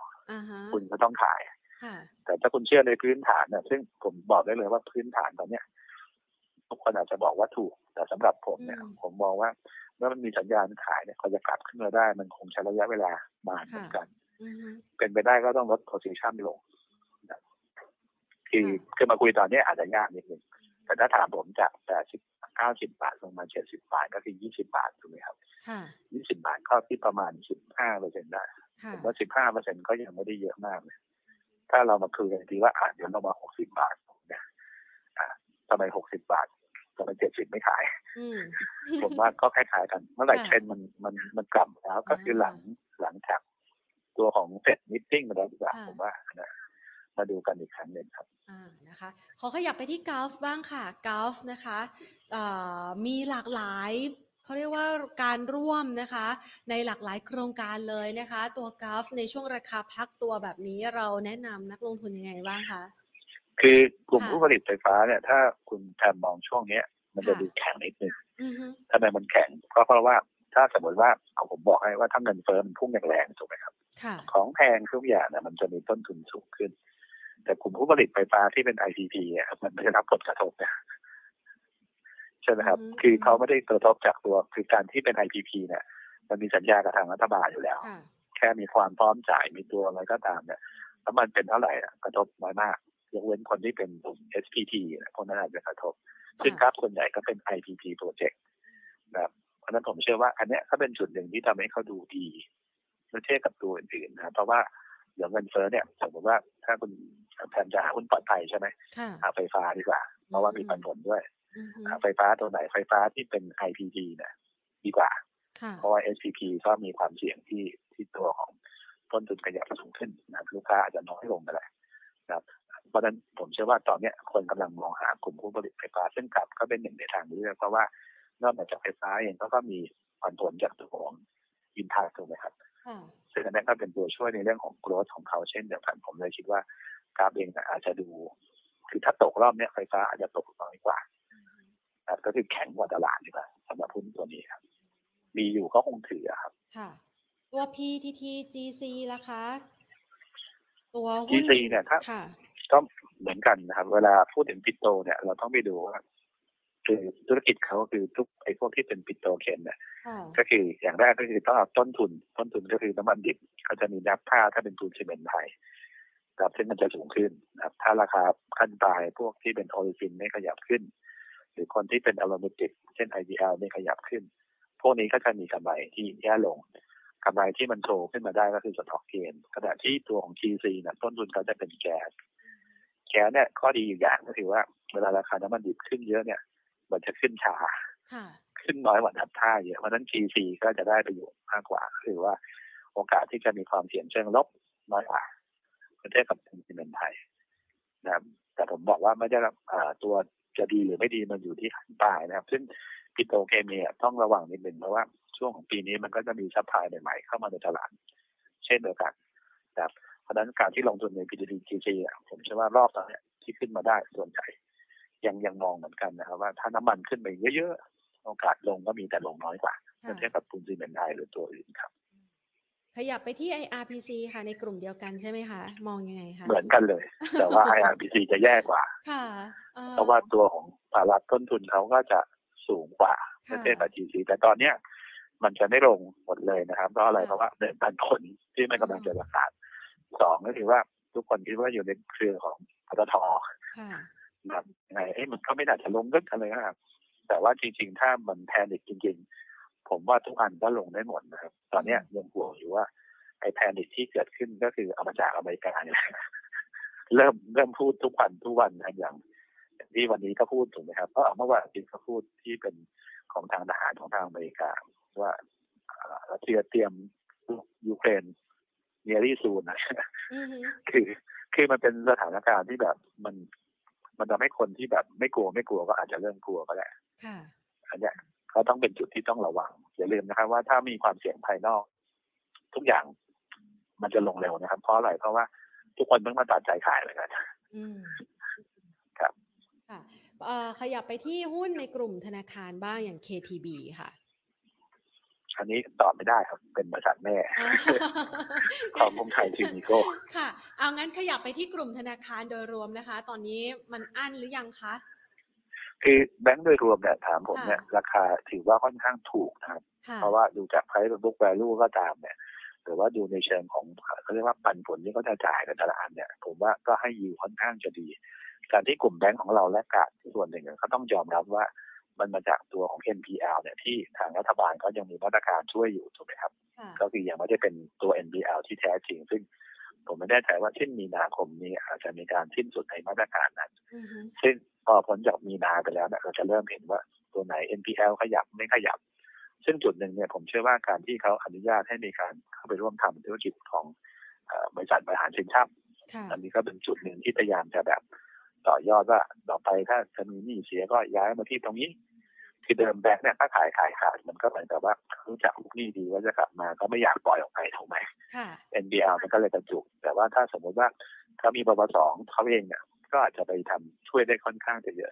คุณก็ต้องขายแต่ถ้าคุณเชื่อในพื้นฐานเนี่ยซึ่งผมบอกได้เลยว่าพื้นฐานตอนเนี้ยทุกคนอาจจะบอกว่าถูก แต่สำหรับผมเนี่ย ผมมองว่าเมื่อมันมีสัญญาณขายเนี่ยเขาจะกลับขึ้นมาได้ มันคงใช้ระยะเวลามาเหมือนกัน เป็นไปได้ก็ต้องลด position ลงคือคือมาคุยตอนนี้อาจจะยากนิดนึงแต่ถ้าถามผมจากแปดสิบ เก้าสิบบาทลงมาเจ็ดสิบบาทก็คือยี่สิบบาทถูกไหมครับยี่สิบบาทก็ที่ประมาณสิบห้าเปอร์เซ็นต์ได้ผมว่าสิบห้าเปอร์เซ็นต์ก็ยังไม่ได้เยอะมากเลยถ้าเรามาคุยกันทีว่าอ่าเดี๋ยวเรามาหกสิบบาทเนี่ยอ่าทำไมหกสิบบาททำไมเจ็ดสิบไม่ขายผมว่าก็คล้ายๆกัน เมื่อไหร่เทรนมันมันมันกลับแล้วก็คือหลังหลังจากตัวของ sentiment นิ่งมาแล้วดีกว่าผมว่านะ มาดูกันอีกครั้งหนึ่งครับอ่านะคะขอขยับไปที่ GULF บ้างค่ะ GULF นะคะมีหลากหลายเขาเรียกว่าการร่วมนะคะ ในหลากหลายโครงการเลยนะคะ ตัว GULF ในช่วงราคาพักตัวแบบนี้เราแนะนำนักลงทุนยังไงบ้างคะคือกลุ่มผู้ผลิตไฟฟ้าเนี่ย ถ้าคุณแทนมองช่วงเนี้ย มันจะดูแข็งนิดนึงทำไมมันแข็งก็เพราะว่าถ้าสมมติว่าเอาผมบอกให้ว่าถ้าเงินเฟ้อมันพุ่งแรงๆถูกไหมครับ ของแพงทุกอย่างเนี่ยมันจะมีต้นทุนสูงขึ้น แต่กลุ่มผู้ผลิตไฟฟ้าที่เป็น IPP เนี่ยมันไม่ได้รับผลกระทบเนี่ยใช่ไหมครับ คือเขาไม่ได้กระทบจากตัวคือการที่เป็น IPP เนี่ย มันมีสัญญากับทางรัฐบาลอยู่แล้ว แค่มีความพร้อมจ่ายมีตัวอะไรก็ตามเนี่ยแล้วมันเป็นเท่าไหร่กระทบน้อยมากยกเว้นคนที่เป็นกลุ่ม SPT คนนั้นอาจจะกระทบ ซึ่งครับส่วนใหญ่ก็เป็น IPP โปรเจกต์นะครับเพราะนั้นผมเชื่อว่าอันเนี้ยก็เป็นจุดหนึ่งที่ทำให้เขาดูดีเมื่อเทียบกับตัวอื่นๆนะเพราะว่า เดี๋ยวเงินเฟ้อเนี่ยสมมติว่าถ้าคุณแทนจะหาหุ้นปลอดภัยใช่ไหมหาไฟฟ้าดีกว่า เพราะว่ามีปันผลด้วยหาไฟฟ้าตัวไหนไฟฟ้าที่เป็น IPP เนี่ยดีกว่า เพราะว่า SPP ก็มีความเสี่ยงที่ที่ตัวของต้นทุนขยับสูงขึ้นนะลูกค้าอาจจะน้อยลงไปแหละนะครับเพราะฉะนั้นผมเชื่อว่าตอนนี้คนกำลังมองหากลุ่มผู้ผลิตไฟฟ้า ซึ่งกลับก็เป็นหนึ่งในทางเลือกเพราะว่านอกจากไฟฟ้าเองก็มีปันผลจากตัวของอินทาถูกไหมครับ ซึ่งอันนี้ก็เป็นตัวช่วยในเรื่องของโกรธของเขาเช่นเดียวกันผมเลยคิดว่ากราฟเองอาจจะดู คือถ้าตกรอบนี้ไฟฟ้าอาจจะตกน้อยกว่าก็คือแข็งกว่าตลาดดีกว่าสำหรับหุ้นตัวนี้ครับ มีอยู่ก็คงถือครับ ค่ะ ตัว PTT GC ล่ะคะ ตัวหุ้น GC เนี่ยถ้าก็เหมือนกันนะครับ เวลาพูดถึงปิโตรเนี่ย เราต้องไปดูว่า คือธุรกิจเขาคือทุกไอ้พวกที่เป็นปิโตรเคมเนี่ยก็คืออย่างแรกก็คือต้องเอาต้นทุน ต้นทุนก็คือน้ำมันดิบเขาจะมีนับค่าถ้าเป็นปูนซีเมนต์ไทยครับซึ่งมันจะสูงขึ้นนะครับถ้าราคาขั้นปลายพวกที่เป็น olefin ไม่ขยับขึ้น หรือคนที่เป็น aromatic เช่น IBL ไม่ขยับขึ้น พวกนี้ก็จะมีกำไรที่แย่ลงกำไรที่มันโตขึ้นมาได้ก็คือสต็อกเกนขณะที่ตัวของ TC เนี่ยต้นทุนเขาจะเป็นแก๊สแก๊สเนี่ยข้อดีอยู่อย่างก็คือว่าเวลาราคาน้ำมันดิบขึ้นเยอะเนี่ย มันจะขึ้นช้าขึ้นน้อยกว่านับท่าเยอะเพราะนั้น TC ก็จะได้ประโยชน์มากกว่า คือว่าโอกาสที่จะมีความเสี่ยงเชิงลบน้อยกว่าเทียบกับซีเมนไทยนะครับแต่ผมบอกว่าไม่ได้ตัวจะดีหรือไม่ดีมันอยู่ที่ขั้นปลายนะครับ ซึ่งปิโตรเคมีต้องระวังนิดนึงเพราะว่าช่วงของปีนี้มันก็จะมี supply ใหม่ๆเข้ามาในตลาดเช่นเดียวกันนะครับเพราะฉะนั้นการที่ลงทุนใน PTTGC ผมเชื่อว่ารอบตอนนี้ที่ขึ้นมาได้ส่วนใหญ่ ยังยังมองเหมือนกันนะครับว่าถ้าน้ำมันขึ้นไปเยอะๆ โอกาสลงก็มีแต่ลงน้อยกว่าเทียบกับปูนซีเมนต์ไทยหรือตัวอื่นครับ ขยับไปที่ IRPC ค่ะในกลุ่มเดียวกันใช่ไหมคะ มองยังไงคะ เหมือนกันเลย แต่ว่า IRPC จะแย่กว่า ค่ะเพราะว่าตัวของภาระต้นทุนเขาก็จะสูงกว่าประเทศกับ GC แต่ตอนเนี้ยมันจะไม่ลงหมดเลยนะครับเพราะอะไรเพราะว่าเดินปันผลที่ไม่กำลังจะราคาสองก็คือว่าทุกคนคิดว่าอยู่ในเครือของปตท แบบไงเอ้มันก็ไม่น่าจะลงลึกอะไรนะครับแต่ว่าจริงๆ ถ้ามันแพนิคจริงๆ ผมว่าทุกอันก็ลงได้หมดนะครับ ตอนนี้ยังห่วงอยู่ว่าไอ้แพนิคที่เกิดขึ้นก็คือเอามาจากอเมริกาเนี่ยเริ่มเริ่มพูดทุกวันทุกวันนะอย่างที่วันนี้ก็พูดถูกไหมครับเพราะเมื่อวานจริงก็พูดที่เป็นของทางทหารของทางอเมริกา ว่ารัสเซียเตรียมยูเครนเนียรี่ซูนนะคือคือมันเป็นสถานการณ์ที่แบบมัน มันทำให้คนที่แบบไม่กลัวไม่กลัวก็อาจจะเริ่มกลัวก็ได้อันเนี้ยเขาต้องเป็นจุดที่ต้องระวังอย่าลืมนะครับ ว่าถ้ามีความเสี่ยงภายนอก ทุกอย่างมันจะลงเร็วนะครับ เพราะอะไรเพราะว่าทุกคนต้องมาตัดใจขายเลยกันครับค่ะขยับไปที่หุ้นในกลุ่มธนาคารบ้างอย่าง KTB ค่ะ อันนี้ตอบไม่ได้ครับ เป็นบริษัทแม่ของกรุงไทยทีมิโก้ค่ะ เอางั้นขยับไปที่กลุ่มธนาคารโดยรวมนะคะ ตอนนี้มันอั้นหรือยังคะคือแบงก์โดยรวมเนี่ยถามผมเนี่ยราคาถือว่าค่อนข้างถูกนะครับ เพราะว่าดูจากไพร์บุ๊กแวลูก็ตามเนี่ยหรือว่าดูในเชิงของเขาเรียกว่าปันผลที่เขาจะจ่ายในตลาดเนี่ย ผมว่าก็ให้ยูค่อนข้างจะดี การที่กลุ่มแบงก์ของเราและกาดส่วนหนึ่งเขาต้องยอมรับว่า มันมาจากตัวของ NPL เนี่ยที่ทางรัฐบาลเขายังมีมาตรการช่วยอยู่ถูกไหมครับ ก็คือยังไม่ได้เป็นตัว NPL ที่แท้จริง ซึ่งผมไม่แน่ใจว่าสิ้นมีนาคมนี้อาจจะมีการสิ้นสุดในมาตรการนั้น ซึ่งพอพ้นจากมีนาไปแล้วเนี่ยเราจะเริ่มเห็นว่าตัวไหน NPL ขยับไม่ขยับ ซึ่งจุดหนึ่งเนี่ยผมเชื่อว่าการที่เขาอนุญาตให้มีการเข้าไปร่วมทำธุรกิจของบริษัทบริหารสินทรัพย์อันนี้ก็เป็นจุดหนึ่งที่พยายามจะแบบ ต่อยอดว่าต่อไปถ้าจะมีหนี้เสียก็ย้ายมาที่ตรงนี้คือเดิมแบงค์เนี่ยถ้าขายขายขาดมันก็เหมือนกับว่ารู้จักลูกหนี้ดีว่าจะกลับมาก็ไม่อยากปล่อยออกไปถูกไหม NBL มันก็เลยกระจุกแต่ว่าถ้าสมมติว่าเขามีบปสองเขาเองเนี่ยก็อาจจะไปทำช่วยได้ค่อนข้างจะเยอะ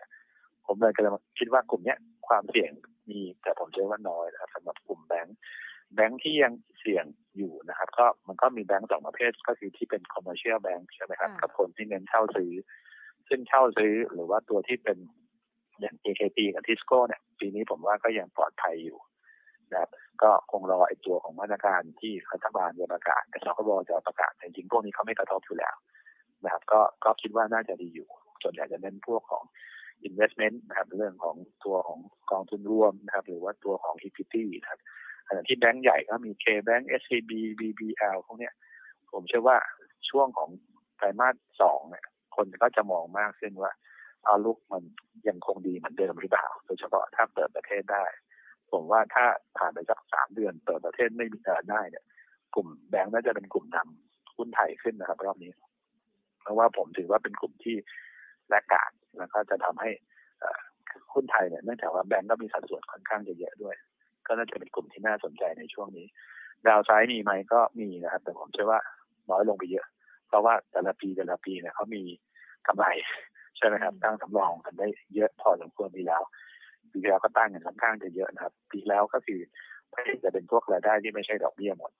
ผมเลยก็เลยคิดว่ากลุ่มเนี้ยความเสี่ยงมีแต่ผมเชื่อว่าน้อยนะครับสำหรับกลุ่มแบงค์แบงค์ที่ยังเสี่ยงอยู่นะครับ ก็มันก็มีแบงค์สองประเภทก็คือที่เป็น commercial bank ใช่ไหมครับกับคนที่เน้นเช่าซื้อ ซึ่งเช่าซื้อหรือว่าตัวที่เป็นอย่าง AKT กับทิสโก้เนี่ยปีนี้ผมว่าก็ยังปลอดภัยอยู่นะครับก็คงรอไอ้ตัวของมาตรการที่รัฐบาลจะประกาศแต่สคบจะประกาศแต่จริงพวกนี้เขาไม่กระทบอยู่แล้วนะครับ ก็ก็คิดว่าน่าจะดีอยู่ ส่วนใหญ่จะเน้นพวกของ investment นะครับเรื่องของตัวของกองทุนรวมนะครับ หรือว่าตัวของ equity นะครับขณะที่แบงก์ใหญ่ก็มี K Bank SCB BBL พวกเนี้ยผมเชื่อว่าช่วงของไตรมาสสองเนี่ย คนก็จะมองมากขึ้นว่าเอาลุกมันยังคงดีเหมือนเดิมหรือเปล่า โดยเฉพาะถ้าเปิดประเทศได้ ผมว่าถ้าผ่านไปสักสามเดือนเปิดประเทศไม่มีการได้เนี่ย กลุ่มแบงก์น่าจะเป็นกลุ่มนำหุ้นไทยขึ้นนะครับ รอบนี้ เพราะว่าผมถือว่าเป็นกลุ่มที่แลกกาดแล้วก็จะทำให้หุ้นไทยเนี่ยเนื่องจากว่าแบงก์ก็มีสัดส่วนค่อนข้างเยอะด้วย ก็น่าจะเป็นกลุ่มที่น่าสนใจในช่วงนี้ ดาวไซด์มีไหมก็มีนะครับ แต่ผมเชื่อว่าน้อยลงไปเยอะ เพราะว่าแต่ละปีแต่ละปีเนี่ยเขามีกำไรใช่ไหมครับตั้งสำรองกันได้เยอะพอสมควรปีแล้วปีแล้วก็ตั้งกันค่อนข้างจะเยอะนะครับ ปีแล้วก็คือจะเป็นพวกรายได้ที่ไม่ใช่ดอกเบี้ยหมด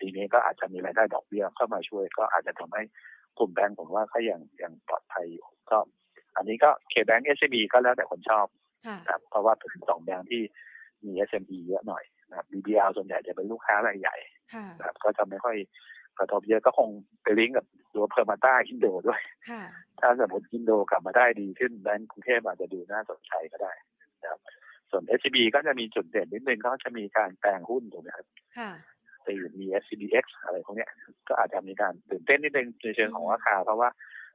ปีนี้ก็อาจจะมีรายได้ดอกเบี้ยเข้ามาช่วย ก็อาจจะทำให้กลุ่มแบงก์ผมว่าเขายังยังปลอดภัยอยู่ก็อันนี้ก็เคแบงก์เอสบีก็แล้วแต่คนชอบครับเพราะว่าเป็นสองแบงก์ที่มี SME เยอะหน่อยนะครับ BBL ส่วนใหญ่จะเป็นลูกค้ารายใหญ่นะครับก็จะไม่ค่อย กระทบเยอะก็คงไปลิงก์กับตัว Permata อินโดด้วยถ้าสมมติอินโดกลับมาได้ดีขึ้นแบงก์กรุงเทพอาจจะดูน่าสนใจก็ได้นะครับส่วน SCB ก็จะมีจุดเด่นนิดนึงก็จะมีการแปลงหุ้นถูกไหมครับตื่นมี SCBX อะไรพวกนี้ก็อาจจะมีการตื่นเต้นนิดนึงในเชิงของราคา เพราะว่า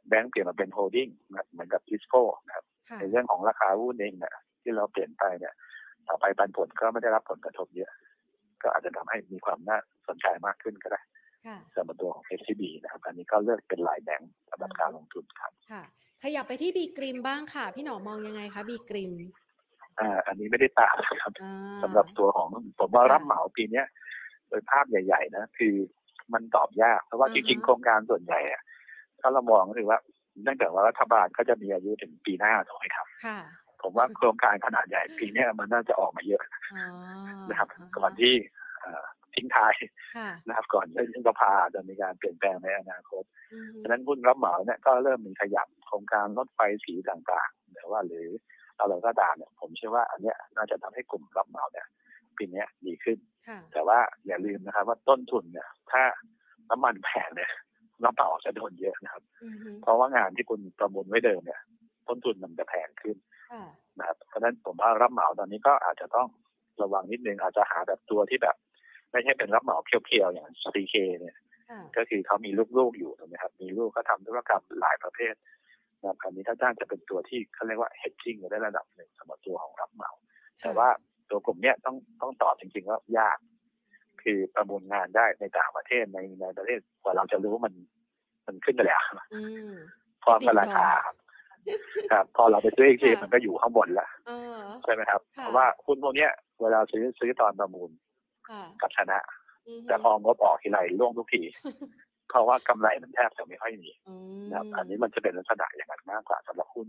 แบงก์เปลี่ยนมาเป็น holding เหมือนกับทิสโก้นะครับในเรื่องของราคาหุ้นเองเนี่ยที่เราเปลี่ยนไปเนี่ย ต่อไปปันผลก็ไม่ได้รับผลกระทบเยอะ ก็อาจจะทำให้มีความน่าสนใจมากขึ้นก็ได้ สำหรับตัวของ SCB นะครับ อันนี้ก็เลือกเป็นรายแบงก์สำหรับการลงทุนครับ ค่ะ ขยับไปที่ B.Grimm บ้างค่ะ พี่หนอมองยังไงคะ B.Grimmอ่า อันนี้ไม่ได้ตามครับสำหรับตัวของผมว่ารับเหมาปีนี้โดยภาพใหญ่ ๆ นะ คือมันตอบยาก เพราะว่าจริงๆโครงการส่วนใหญ่อะถ้าเรามองก็คือว่าเนื่องจากว่ารัฐบาลก็จะมีอายุถึงปีหน้าถูกไหมครับผมว่าโครงการขนาดใหญ่ปีนี้มันน่าจะออกมาเยอะนะครับก่อนที่ ทิ้งท้ายนะครับก่อนที่สภาจะมีการเปลี่ยนแปลงในอนาคตฉะนั้นหุ้นรับเหมาเนี่ยก็เริ่มมีขยับโครงการรถไฟสีต่างๆหรือว่าหรืออะไรก็ตามเนี่ยผมเชื่อว่าอันเนี้ยน่าจะทำให้กลุ่มรับเหมาเนี่ยปีนี้ดีขึ้น แต่ว่าอย่าลืมนะครับว่าต้นทุนเนี่ย ถ้าน้ำมันแพงเนี่ยรับเหมาจะโดนเยอะนะครับ เพราะว่างานที่คุณประมูลไว้เดิมเนี่ย ต้นทุนมันจะแพงขึ้นนะครับเพราะฉะนั้นผมว่ารับเหมาตอนนี้ก็อาจจะต้องระวังนิดนึงอาจจะหาแบบตัวที่แบบ ไม่ใช่เป็นรับเหมาเพียวๆอย่าง CK เนี่ย ก็คือเขามีลูกๆอยู่ถูกไหมครับ มีลูกก็ทำธุรกรรมหลายประเภทนะครับอันนี้ถ้าจ้างจะเป็นตัวที่เขาเรียกว่า hedging ได้ระดับหนึ่งสำหรับตัวของรับเหมา แต่ว่าตัวกลุ่มเนี้ยต้องต้องตอบจริงๆว่ายาก คือประมูลงานได้ในต่างประเทศในในประเทศกว่าเราจะรู้มัน มันขึ้นไปแล้วพอราคาครับ พอเราไปซื้อเองทีมันก็อยู่ข้างบนแล้วใช่ไหมครับ เพราะว่าหุ้นพวกนี้เวลาซื้อซื้อตอนประมูล กับชนะ แต่พองบออกทีไรล่วงทุกที เพราะว่ากำไรมันแทบจะไม่ค่อยมีนะครับอันนี้มันจะเป็นลักษณะอย่างนั้นมากกว่าสำหรับหุ้น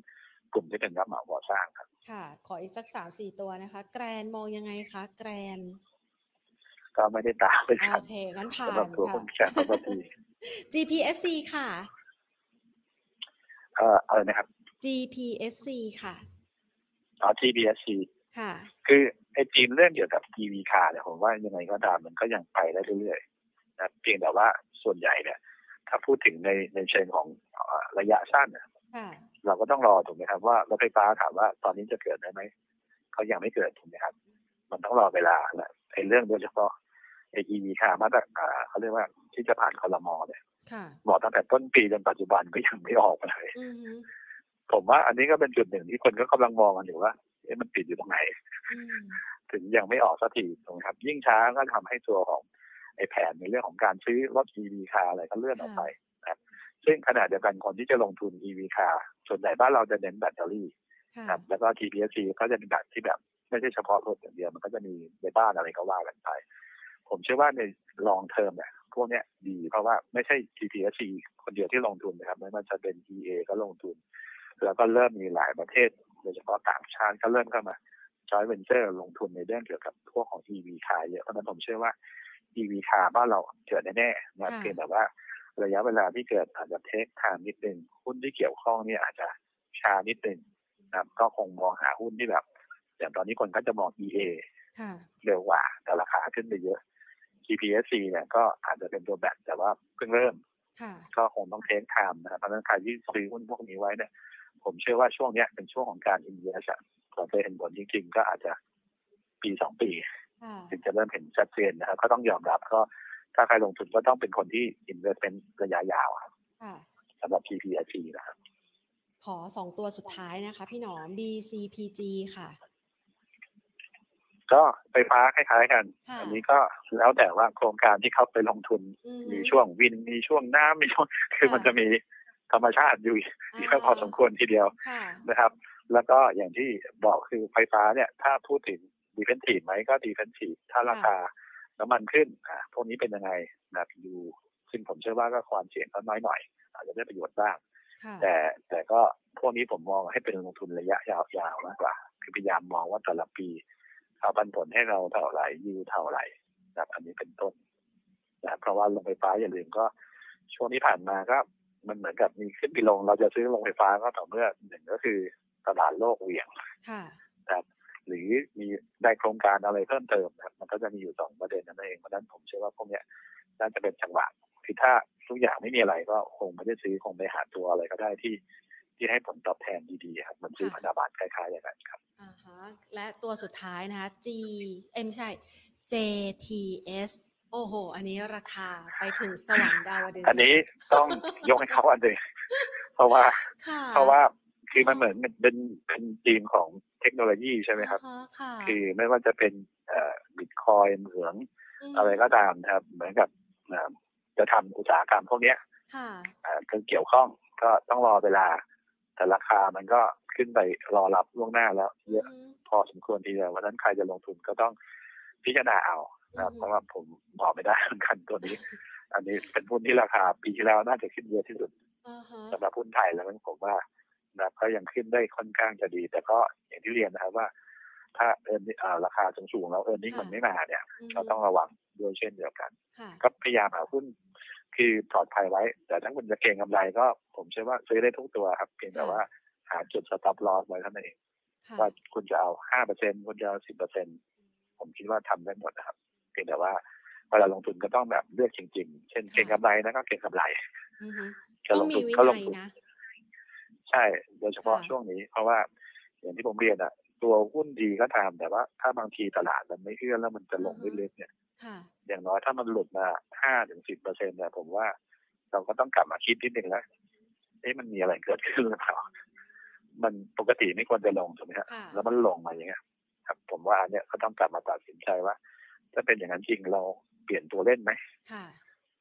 กลุ่มที่เป็นรับเหมาก่อสร้างครับ ค่ะ ขออีกสักสามสี่ตัวนะคะ แกรนมองยังไงคะ แกรน ก็ไม่ได้ตามไปครับโอเคงั้นผ่านตัวค่ะแข่งปกติ GPSC ค่ะ เอ่ออะไรนะครับ GPSC ค่ะอ๋อ GPSC ค่ะ คือ ไอ้จีนเรื่องเกี่ยวกับ EV คาร์เนี่ยผมว่ายังไงก็ตามมันก็ยังไปได้เรื่อยๆนะเพียงแต่ว่าส่วนใหญ่เนี่ย ถ้าพูดถึงในในเชิงของระยะสั้นเนี่ยเราก็ต้องรอถูกไหมครับว่ารถไฟฟ้าถามว่าตอนนี้จะเกิดได้ไหมเขายังไม่เกิดถูกไหมครับ มันต้องรอเวลาแหละไอ้เรื่องโดยเฉพาะไอ้ EV คาร์มาตรเขาเรียกว่าที่จะผ่านคอรมอเนี่ยบอกตั้งแต่ต้นปีจนปัจจุบันก็ยังไม่ออกมาเลยผมว่าอันนี้ก็เป็นจุดหนึ่งที่คนก็กำลังมองกันอยู่ว่าเอ๊ะมันติดอยู่ตรงไหน ถึงยังไม่ออกสักทีตรงครับ ยิ่งช้าก็ทำให้ตัวของไอ้แผนในเรื่องของการซื้อรถ EV คาร์อะไรก็เลื่อนออกไปนะครับซึ่งขณะเดียวกันคนที่จะลงทุน EV คาร์ส่วนใหญ่บ้านเราจะเน้นแบตเตอรี่ครับแล้วก็ TPSC ก็จะเป็นแบตที่แบบ ไม่ใช่เฉพาะรถอย่างเดียวมันก็จะมีในบ้านอะไรก็ว่ากันไป ผมเชื่อว่าใน long term เนี่ยพวกเนี้ยดีเพราะว่าไม่ใช่ TPSC คนเดียวที่ลงทุนนะครับไม่ว่าจะเป็น EA ก็ลงทุน แล้วก็เริ่มมีหลายประเทศ โดยเฉพาะต่างชาติก็เริ่มเข้ามา จอยเวนเจอร์ลงทุนในเรื่องเกี่ยวกับพวกของ EV คาร์เยอะเพราะนั้นผมเชื่อว่า EV คาร์บ้านเราเกิดแน่ๆนะเพียงแต่ว่าระยะเวลาที่เกิดอาจจะ take time นิดนึงหุ้นที่เกี่ยวข้องเนี่ยอาจจะช้านิดนึงนะก็คงมองหาหุ้นที่แบบอย่างตอนนี้คนก็จะมอง EA เร็วกว่าแต่ราคาขึ้นไปเยอะ GPSC เนี่ยก็อาจจะเป็นตัวแบตแต่ว่าเพิ่งเริ่มก็คงต้อง take time นะครับเพราะนั้นใครที่ซื้อหุ้นพวกนี้ไว้เนี่ยผมเชื่อว่าช่วงนี้เป็นช่วงของการอินเวสต์ พอจะเห็นผลจริงๆ ก็อาจจะปีสองปี ถึงจะเริ่มเห็นชัดเจนนะครับก็ต้องยอมรับก็ถ้าใครลงทุนก็ต้องเป็นคนที่อินเวสเป็นระยะยาวครับสำหรับ PPIP นะครับ ขอสองตัวสุดท้ายนะคะ พี่หนอม BCPG ค่ะ ก็ไฟฟ้าคล้ายๆ กัน อันนี้ก็แล้วแต่ว่าโครงการที่เขาไปลงทุน มีช่วงวินมีช่วงน้ำมีช่วงคือมันจะมีธรรมชาติอยู่อีกพอสมควรทีเดียวนะครับ แล้วก็อย่างที่บอกคือไฟฟ้าเนี่ย ถ้าพูดถึงดีเฟนทีฟไหมก็ดีเฟนทีฟถ้าราคาน้ำมันขึ้นอ่าพวกนี้เป็นยังไงนะดูซึ่งผมเชื่อว่าก็ความเสี่ยงก็น้อยหน่อยอาจจะได้ประโยชน์บ้าง แต่แต่ก็พวกนี้ผมมองให้เป็นลงทุนระยะยาวๆมากกว่า คือพยายามมองว่าแต่ละปีเอาปันผลให้เราเท่าไหร่ยูเท่าไหร่แบบอันนี้เป็นต้นนะเพราะว่าลงไฟฟ้าอย่าลืมก็ ช่วงนี้ผ่านมาก็มันเหมือนกับมีขึ้นปีลง เราจะซื้อโรงไฟฟ้าก็ต่อเมื่อหนึ่งก็คือ ตลาดโลกเหวี่ยงนะครับหรือมีได้โครงการอะไรเพิ่มเติมนะครับมันก็จะมีอยู่สองประเด็นนั่นเองเพราะนั้นผมเชื่อว่าพวกนี้น่าจะเป็นจังหวะคือถ้าทุกอย่างไม่มีอะไรก็คงไม่ได้ซื้อคงไปหาตัวอะไรก็ได้ที่ที่ให้ผลตอบแทนดีๆครับมันซื้อพันธบัตรคล้ายๆอย่างนั้นครับอ่าฮะและตัวสุดท้ายนะคะ G เอ็มใช่ JTS โอ้โห อันนี้ราคาไปถึงสวรรค์ดาวดึงอันนี้ต้องยกให้เขาอันเดียเพราะว่า เพราะว่า คือมันเหมือนเป็นเป็นทีมของเทคโนโลยีใช่ไหมครับคือไม่ว่าจะเป็นบิตคอยเหมืองอะไรก็ตามนะครับ เหมือนกับจะทำอุตสาหกรรมพวกนี้ก็เกี่ยวข้องก็ต้องรอเวลา แต่ราคามันก็ขึ้นไปรอรับล่วงหน้าแล้ว เยอะพอสมควรทีเดียววันนั้นใครจะลงทุนก็ต้องพิจารณาเอานะครับเพราะว่าผมบอกไม่ได้เหมือนกันตัวนี้ อันนี้เป็นหุ้นที่ราคาปีที่แล้วน่าจะขึ้นเยอะที่สุดสำหรับหุ้นไทยแล้วผมว่า นะก็ยังขึ้นได้ค่อนข้างจะดี แต่ก็อย่างที่เรียนนะครับว่า ถ้าเอินราคาสูงๆแล้วเอินนิ่งมันไม่มาเนี่ยก็ต้องระวังด้วยเช่นเดียวกัน ก็พยายามหาหุ้นคือปลอดภัยไว้ แต่ถ้าคุณจะเก่งกำไรก็ผมเชื่อว่าซื้อได้ทุกตัวครับเพียงแต่ว่าหาจุดสต็อปลอสไว้เท่านั้นเองว่าคุณจะเอาห้าเปอร์เซ็นคุณจะเอาสิบเปอร์เซ็นผมคิดว่าทำได้หมดนะครับ เพียงแต่ว่าเวลาลงทุนก็ต้องแบบเลือกจริง ๆ เช่นเก่งกำไรนะก็เก่งกำไรจะลงทุนก็ลงทุน ใช่ โดยเฉพาะช่วงนี้ เพราะว่าอย่างที่ผมเรียนอะตัวหุ้นดีก็ตาม แต่ว่าถ้าบางทีตลาดมันไม่เอื้อแล้วมันจะลงเรื่อยๆเนี่ยอย่างน้อยถ้ามันหลุดมาห้าถึงสิบเปอร์เซ็นต์เนี่ยผมว่า เราก็ต้องกลับมาคิดนิดนึงแล้วเอ๊ะมันมีอะไรเกิดขึ้นหรือเปล่า มันปกติไม่ควรจะลงถูกไหมครับแล้วมันลงมาอย่างเงี้ย ครับ ผมว่าอันเนี้ยก็ต้องกลับมาตัดสินใจว่า ถ้าเป็นอย่างนั้นจริงเราเปลี่ยนตัวเล่นไหม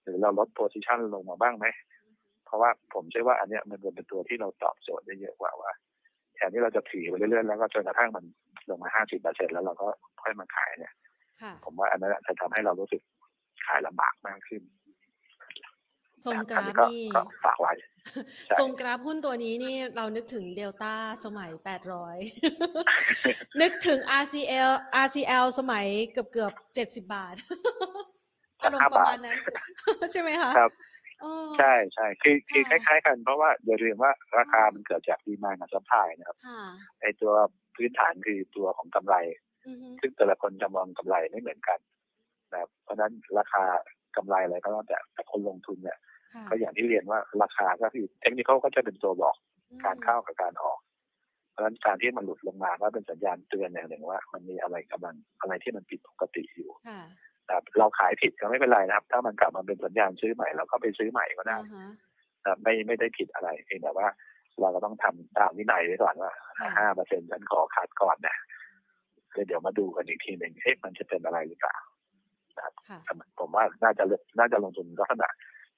หรือเราลดโพซิชันลงมาบ้างไหม เพราะว่าผมเชื่อว่าอันเนี้ยมันเป็นตัวที่เราตอบโจทย์ได้เยอะกว่าว่าแทนที่เราจะถือไปเรื่อยๆแล้วก็จนกระทั่งมันลงมาห้าสิบเปอร์เซ็นแล้วเราก็ค่อยมาขายเนี่ยผมว่าอันนั้นจะทำให้เรารู้สึกขายลำบากมากขึ้นทรงกราฟนี่ฝากไว้ทรงกราฟหุ้นตัวนี้นี่เรานึกถึงเดลต้าสมัยแปดร้อยนึกถึง RCL RCL สมัยเกือบเกือบเจ็ดสิบบาทอารมณ์ประมาณนั้น ใช่ไหมคะครับ ใช่ใช่คือคือคล้าย ๆ กันเพราะว่าอย่าลืมว่าราคามันเกิดจากดีมากับซัพพลายนะครับไอตัวพื้นฐานคือตัวของกำไร ซึ่งแต่ละคนจะมองกำไรไม่เหมือนกันนะครับเพราะนั้นราคากำไรอะไรก็แล้วแต่แต่คนลงทุนเนี่ยก็อย่างที่เรียนว่าราคาก็คือเทคนิคก็จะเป็นตัวบอกการเข้ากับการออก เพราะฉะนั้นการที่มันหลุดลงมาก็เป็นสัญญาณเตือนอย่างหนึ่งว่า มันมีอะไรกำลังอะไรที่มันผิดปกติอยู่ แต่เราขายผิดก็ไม่เป็นไรนะครับ ถ้ามันกลับมาเป็นสัญญาณซื้อใหม่เราก็ไปซื้อใหม่ก็ได้ไม่ไม่ได้ผิดอะไรเพียงแต่ว่า เราก็ต้องทำตามวินัยไว้ก่อนว่าห้าเปอร์เซ็นต์ฉันขอขาดก่อนนะเดี๋ยวมาดูกันอีกทีหนึ่งเฮ้ยมันจะเป็นอะไรหรือเปล่าครับผมว่าน่าจะน่าจะลงทุนลักษณะ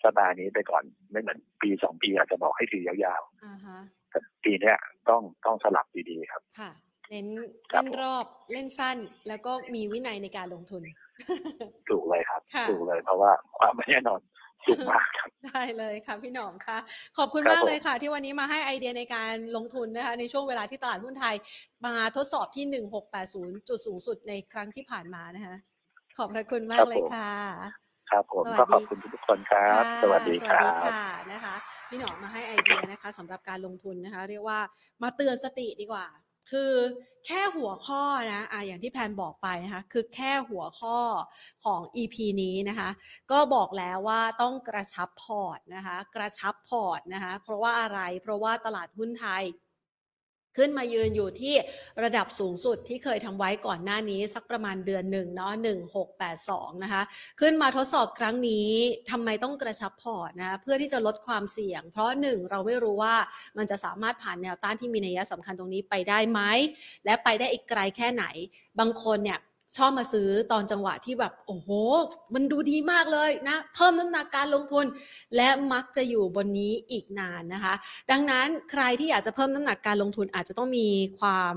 สไตล์นี้ไปก่อนไม่เหมือนปีสองปีอาจจะบอกให้ถือยาวๆแต่ปีนี้ต้องต้องสลับดีๆครับ ค่ะ เน้นเล่นรอบเล่นสั้น แล้วก็มีวินัยในการลงทุน ถูกเลยครับถูกเลยเพราะว่าความไม่แน่นอนสูงมากครับได้เลยค่ะพี่หนอมค่ะ ขอบคุณมากเลยค่ะ ที่วันนี้มาให้ไอเดียในการลงทุนนะคะ ในช่วงเวลาที่ตลาดหุ้นไทย มาทดสอบที่ 1680 จุดสูงสุดในครั้งที่ผ่านมานะคะ ขอบพระคุณมากเลยค่ะครับผมก็ขอบคุณทุกคนครับ สวัสดีครับสวัสดีค่ะนะคะ พี่หนอมมาให้ไอเดียนะคะสำหรับการลงทุนนะคะ เรียกว่ามาเตือนสติดีกว่า คือแค่หัวข้อนะอ่าอย่างที่แพนบอกไปนะคะ คือแค่หัวข้อของ EP นี้นะคะ ก็บอกแล้วว่าต้องกระชับพอร์ตนะคะ กระชับพอร์ตนะคะ เพราะว่าอะไร เพราะว่าตลาดหุ้นไทย ขึ้นมายืนอยู่ที่ระดับสูงสุดที่เคยทำไว้ก่อนหน้านี้สักประมาณเดือนหนึ่งเนาะหนึ่งหกแปดสองนะคะ ขึ้นมาทดสอบครั้งนี้ทำไมต้องกระชับพอร์ตนะ เพื่อที่จะลดความเสี่ยง เพราะหนึ่งเราไม่รู้ว่ามันจะสามารถผ่านแนวต้านที่มีนัยสำคัญตรงนี้ไปได้ไหม และไปได้อีกไกลแค่ไหน บางคนเนี่ย ชอบมาซื้อตอนจังหวะที่แบบ โอ้โห มันดูดีมากเลยนะ เพิ่มน้ำหนักการลงทุน และมักจะอยู่บนนี้อีกนานนะคะ ดังนั้นใครที่อยากจะเพิ่มน้ำหนักการลงทุนอาจจะต้องมีความ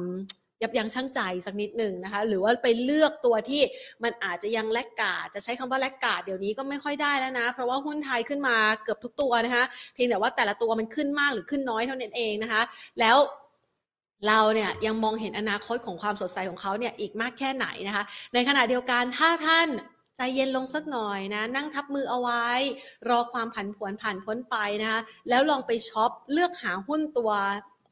ยับยั้งชั่งใจสักนิดหนึ่งนะคะ หรือว่าไปเลือกตัวที่มันอาจจะยังแลกกาดจะใช้คำว่าแลกกาดเดี๋ยวนี้ก็ไม่ค่อยได้แล้วนะ เพราะว่าหุ้นไทยขึ้นมาเกือบทุกตัวนะคะ เพียงแต่ว่าแต่ละตัวมันขึ้นมากหรือขึ้นน้อยเท่านั้นเองนะคะ แล้ว เราเนี่ยยังมองเห็นอนาคตของความสดใสของเขาเนี่ยอีกมากแค่ไหนนะคะ ในขณะเดียวกันถ้าท่านใจเย็นลงสักหน่อยนะ นั่งทับมือเอาไว้ รอความผันผวนผ่านพ้นไปนะคะแล้วลองไปช็อปเลือกหาหุ้นตัว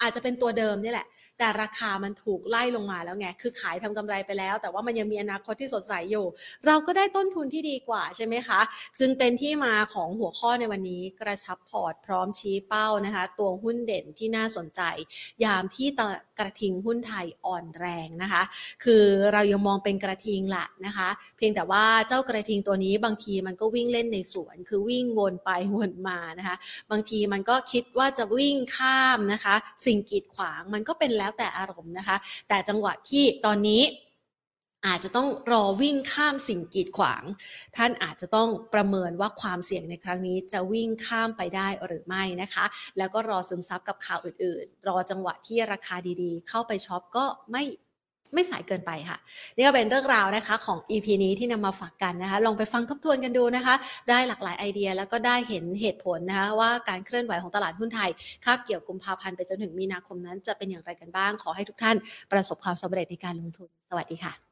อาจจะเป็นตัวเดิมนี่แหละ แต่ราคามันถูกไล่ลงมาแล้วไง คือขายทำกำไรไปแล้ว แต่ว่ามันยังมีอนาคตที่สดใสอยู่ เราก็ได้ต้นทุนที่ดีกว่าใช่ไหมคะ จึงเป็นที่มาของหัวข้อในวันนี้กระชับพอร์ตพร้อมชี้เป้านะคะ ตัวหุ้นเด่นที่น่าสนใจ ยามที่ตกระทิงหุ้นไทยอ่อนแรงนะคะ คือเรายังมองเป็นกระทิงละนะคะ เพียงแต่ว่าเจ้ากระทิงตัวนี้บางทีมันก็วิ่งเล่นในสวน คือวิ่งวนไปวนมานะคะ บางทีมันก็คิดว่าจะวิ่งข้ามนะคะ สิ่งกีดขวางมันก็เป็นแล้วแต่อารมณ์นะคะ แต่จังหวะที่ตอนนี้อาจจะต้องรอวิ่งข้ามสิ่งกีดขวาง ท่านอาจจะต้องประเมินว่าความเสี่ยงในครั้งนี้จะวิ่งข้ามไปได้หรือไม่นะคะ แล้วก็รอซึมซับกับข่าวอื่นๆ รอจังหวะที่ราคาดีๆ เข้าไปช็อปก็ไม่ ไม่สายเกินไปค่ะ นี่ก็เป็นเรื่องราวนะคะของ EP นี้ที่นำมาฝากกันนะคะ ลองไปฟังทบทวนกันดูนะคะ ได้หลากหลายไอเดียแล้วก็ได้เห็นเหตุผลนะคะว่าการเคลื่อนไหวของตลาดหุ้นไทยคาบเกี่ยวกุมภาพันธ์ไปจนถึงมีนาคมนั้นจะเป็นอย่างไรกันบ้าง ขอให้ทุกท่านประสบความสำเร็จในการลงทุน สวัสดีค่ะ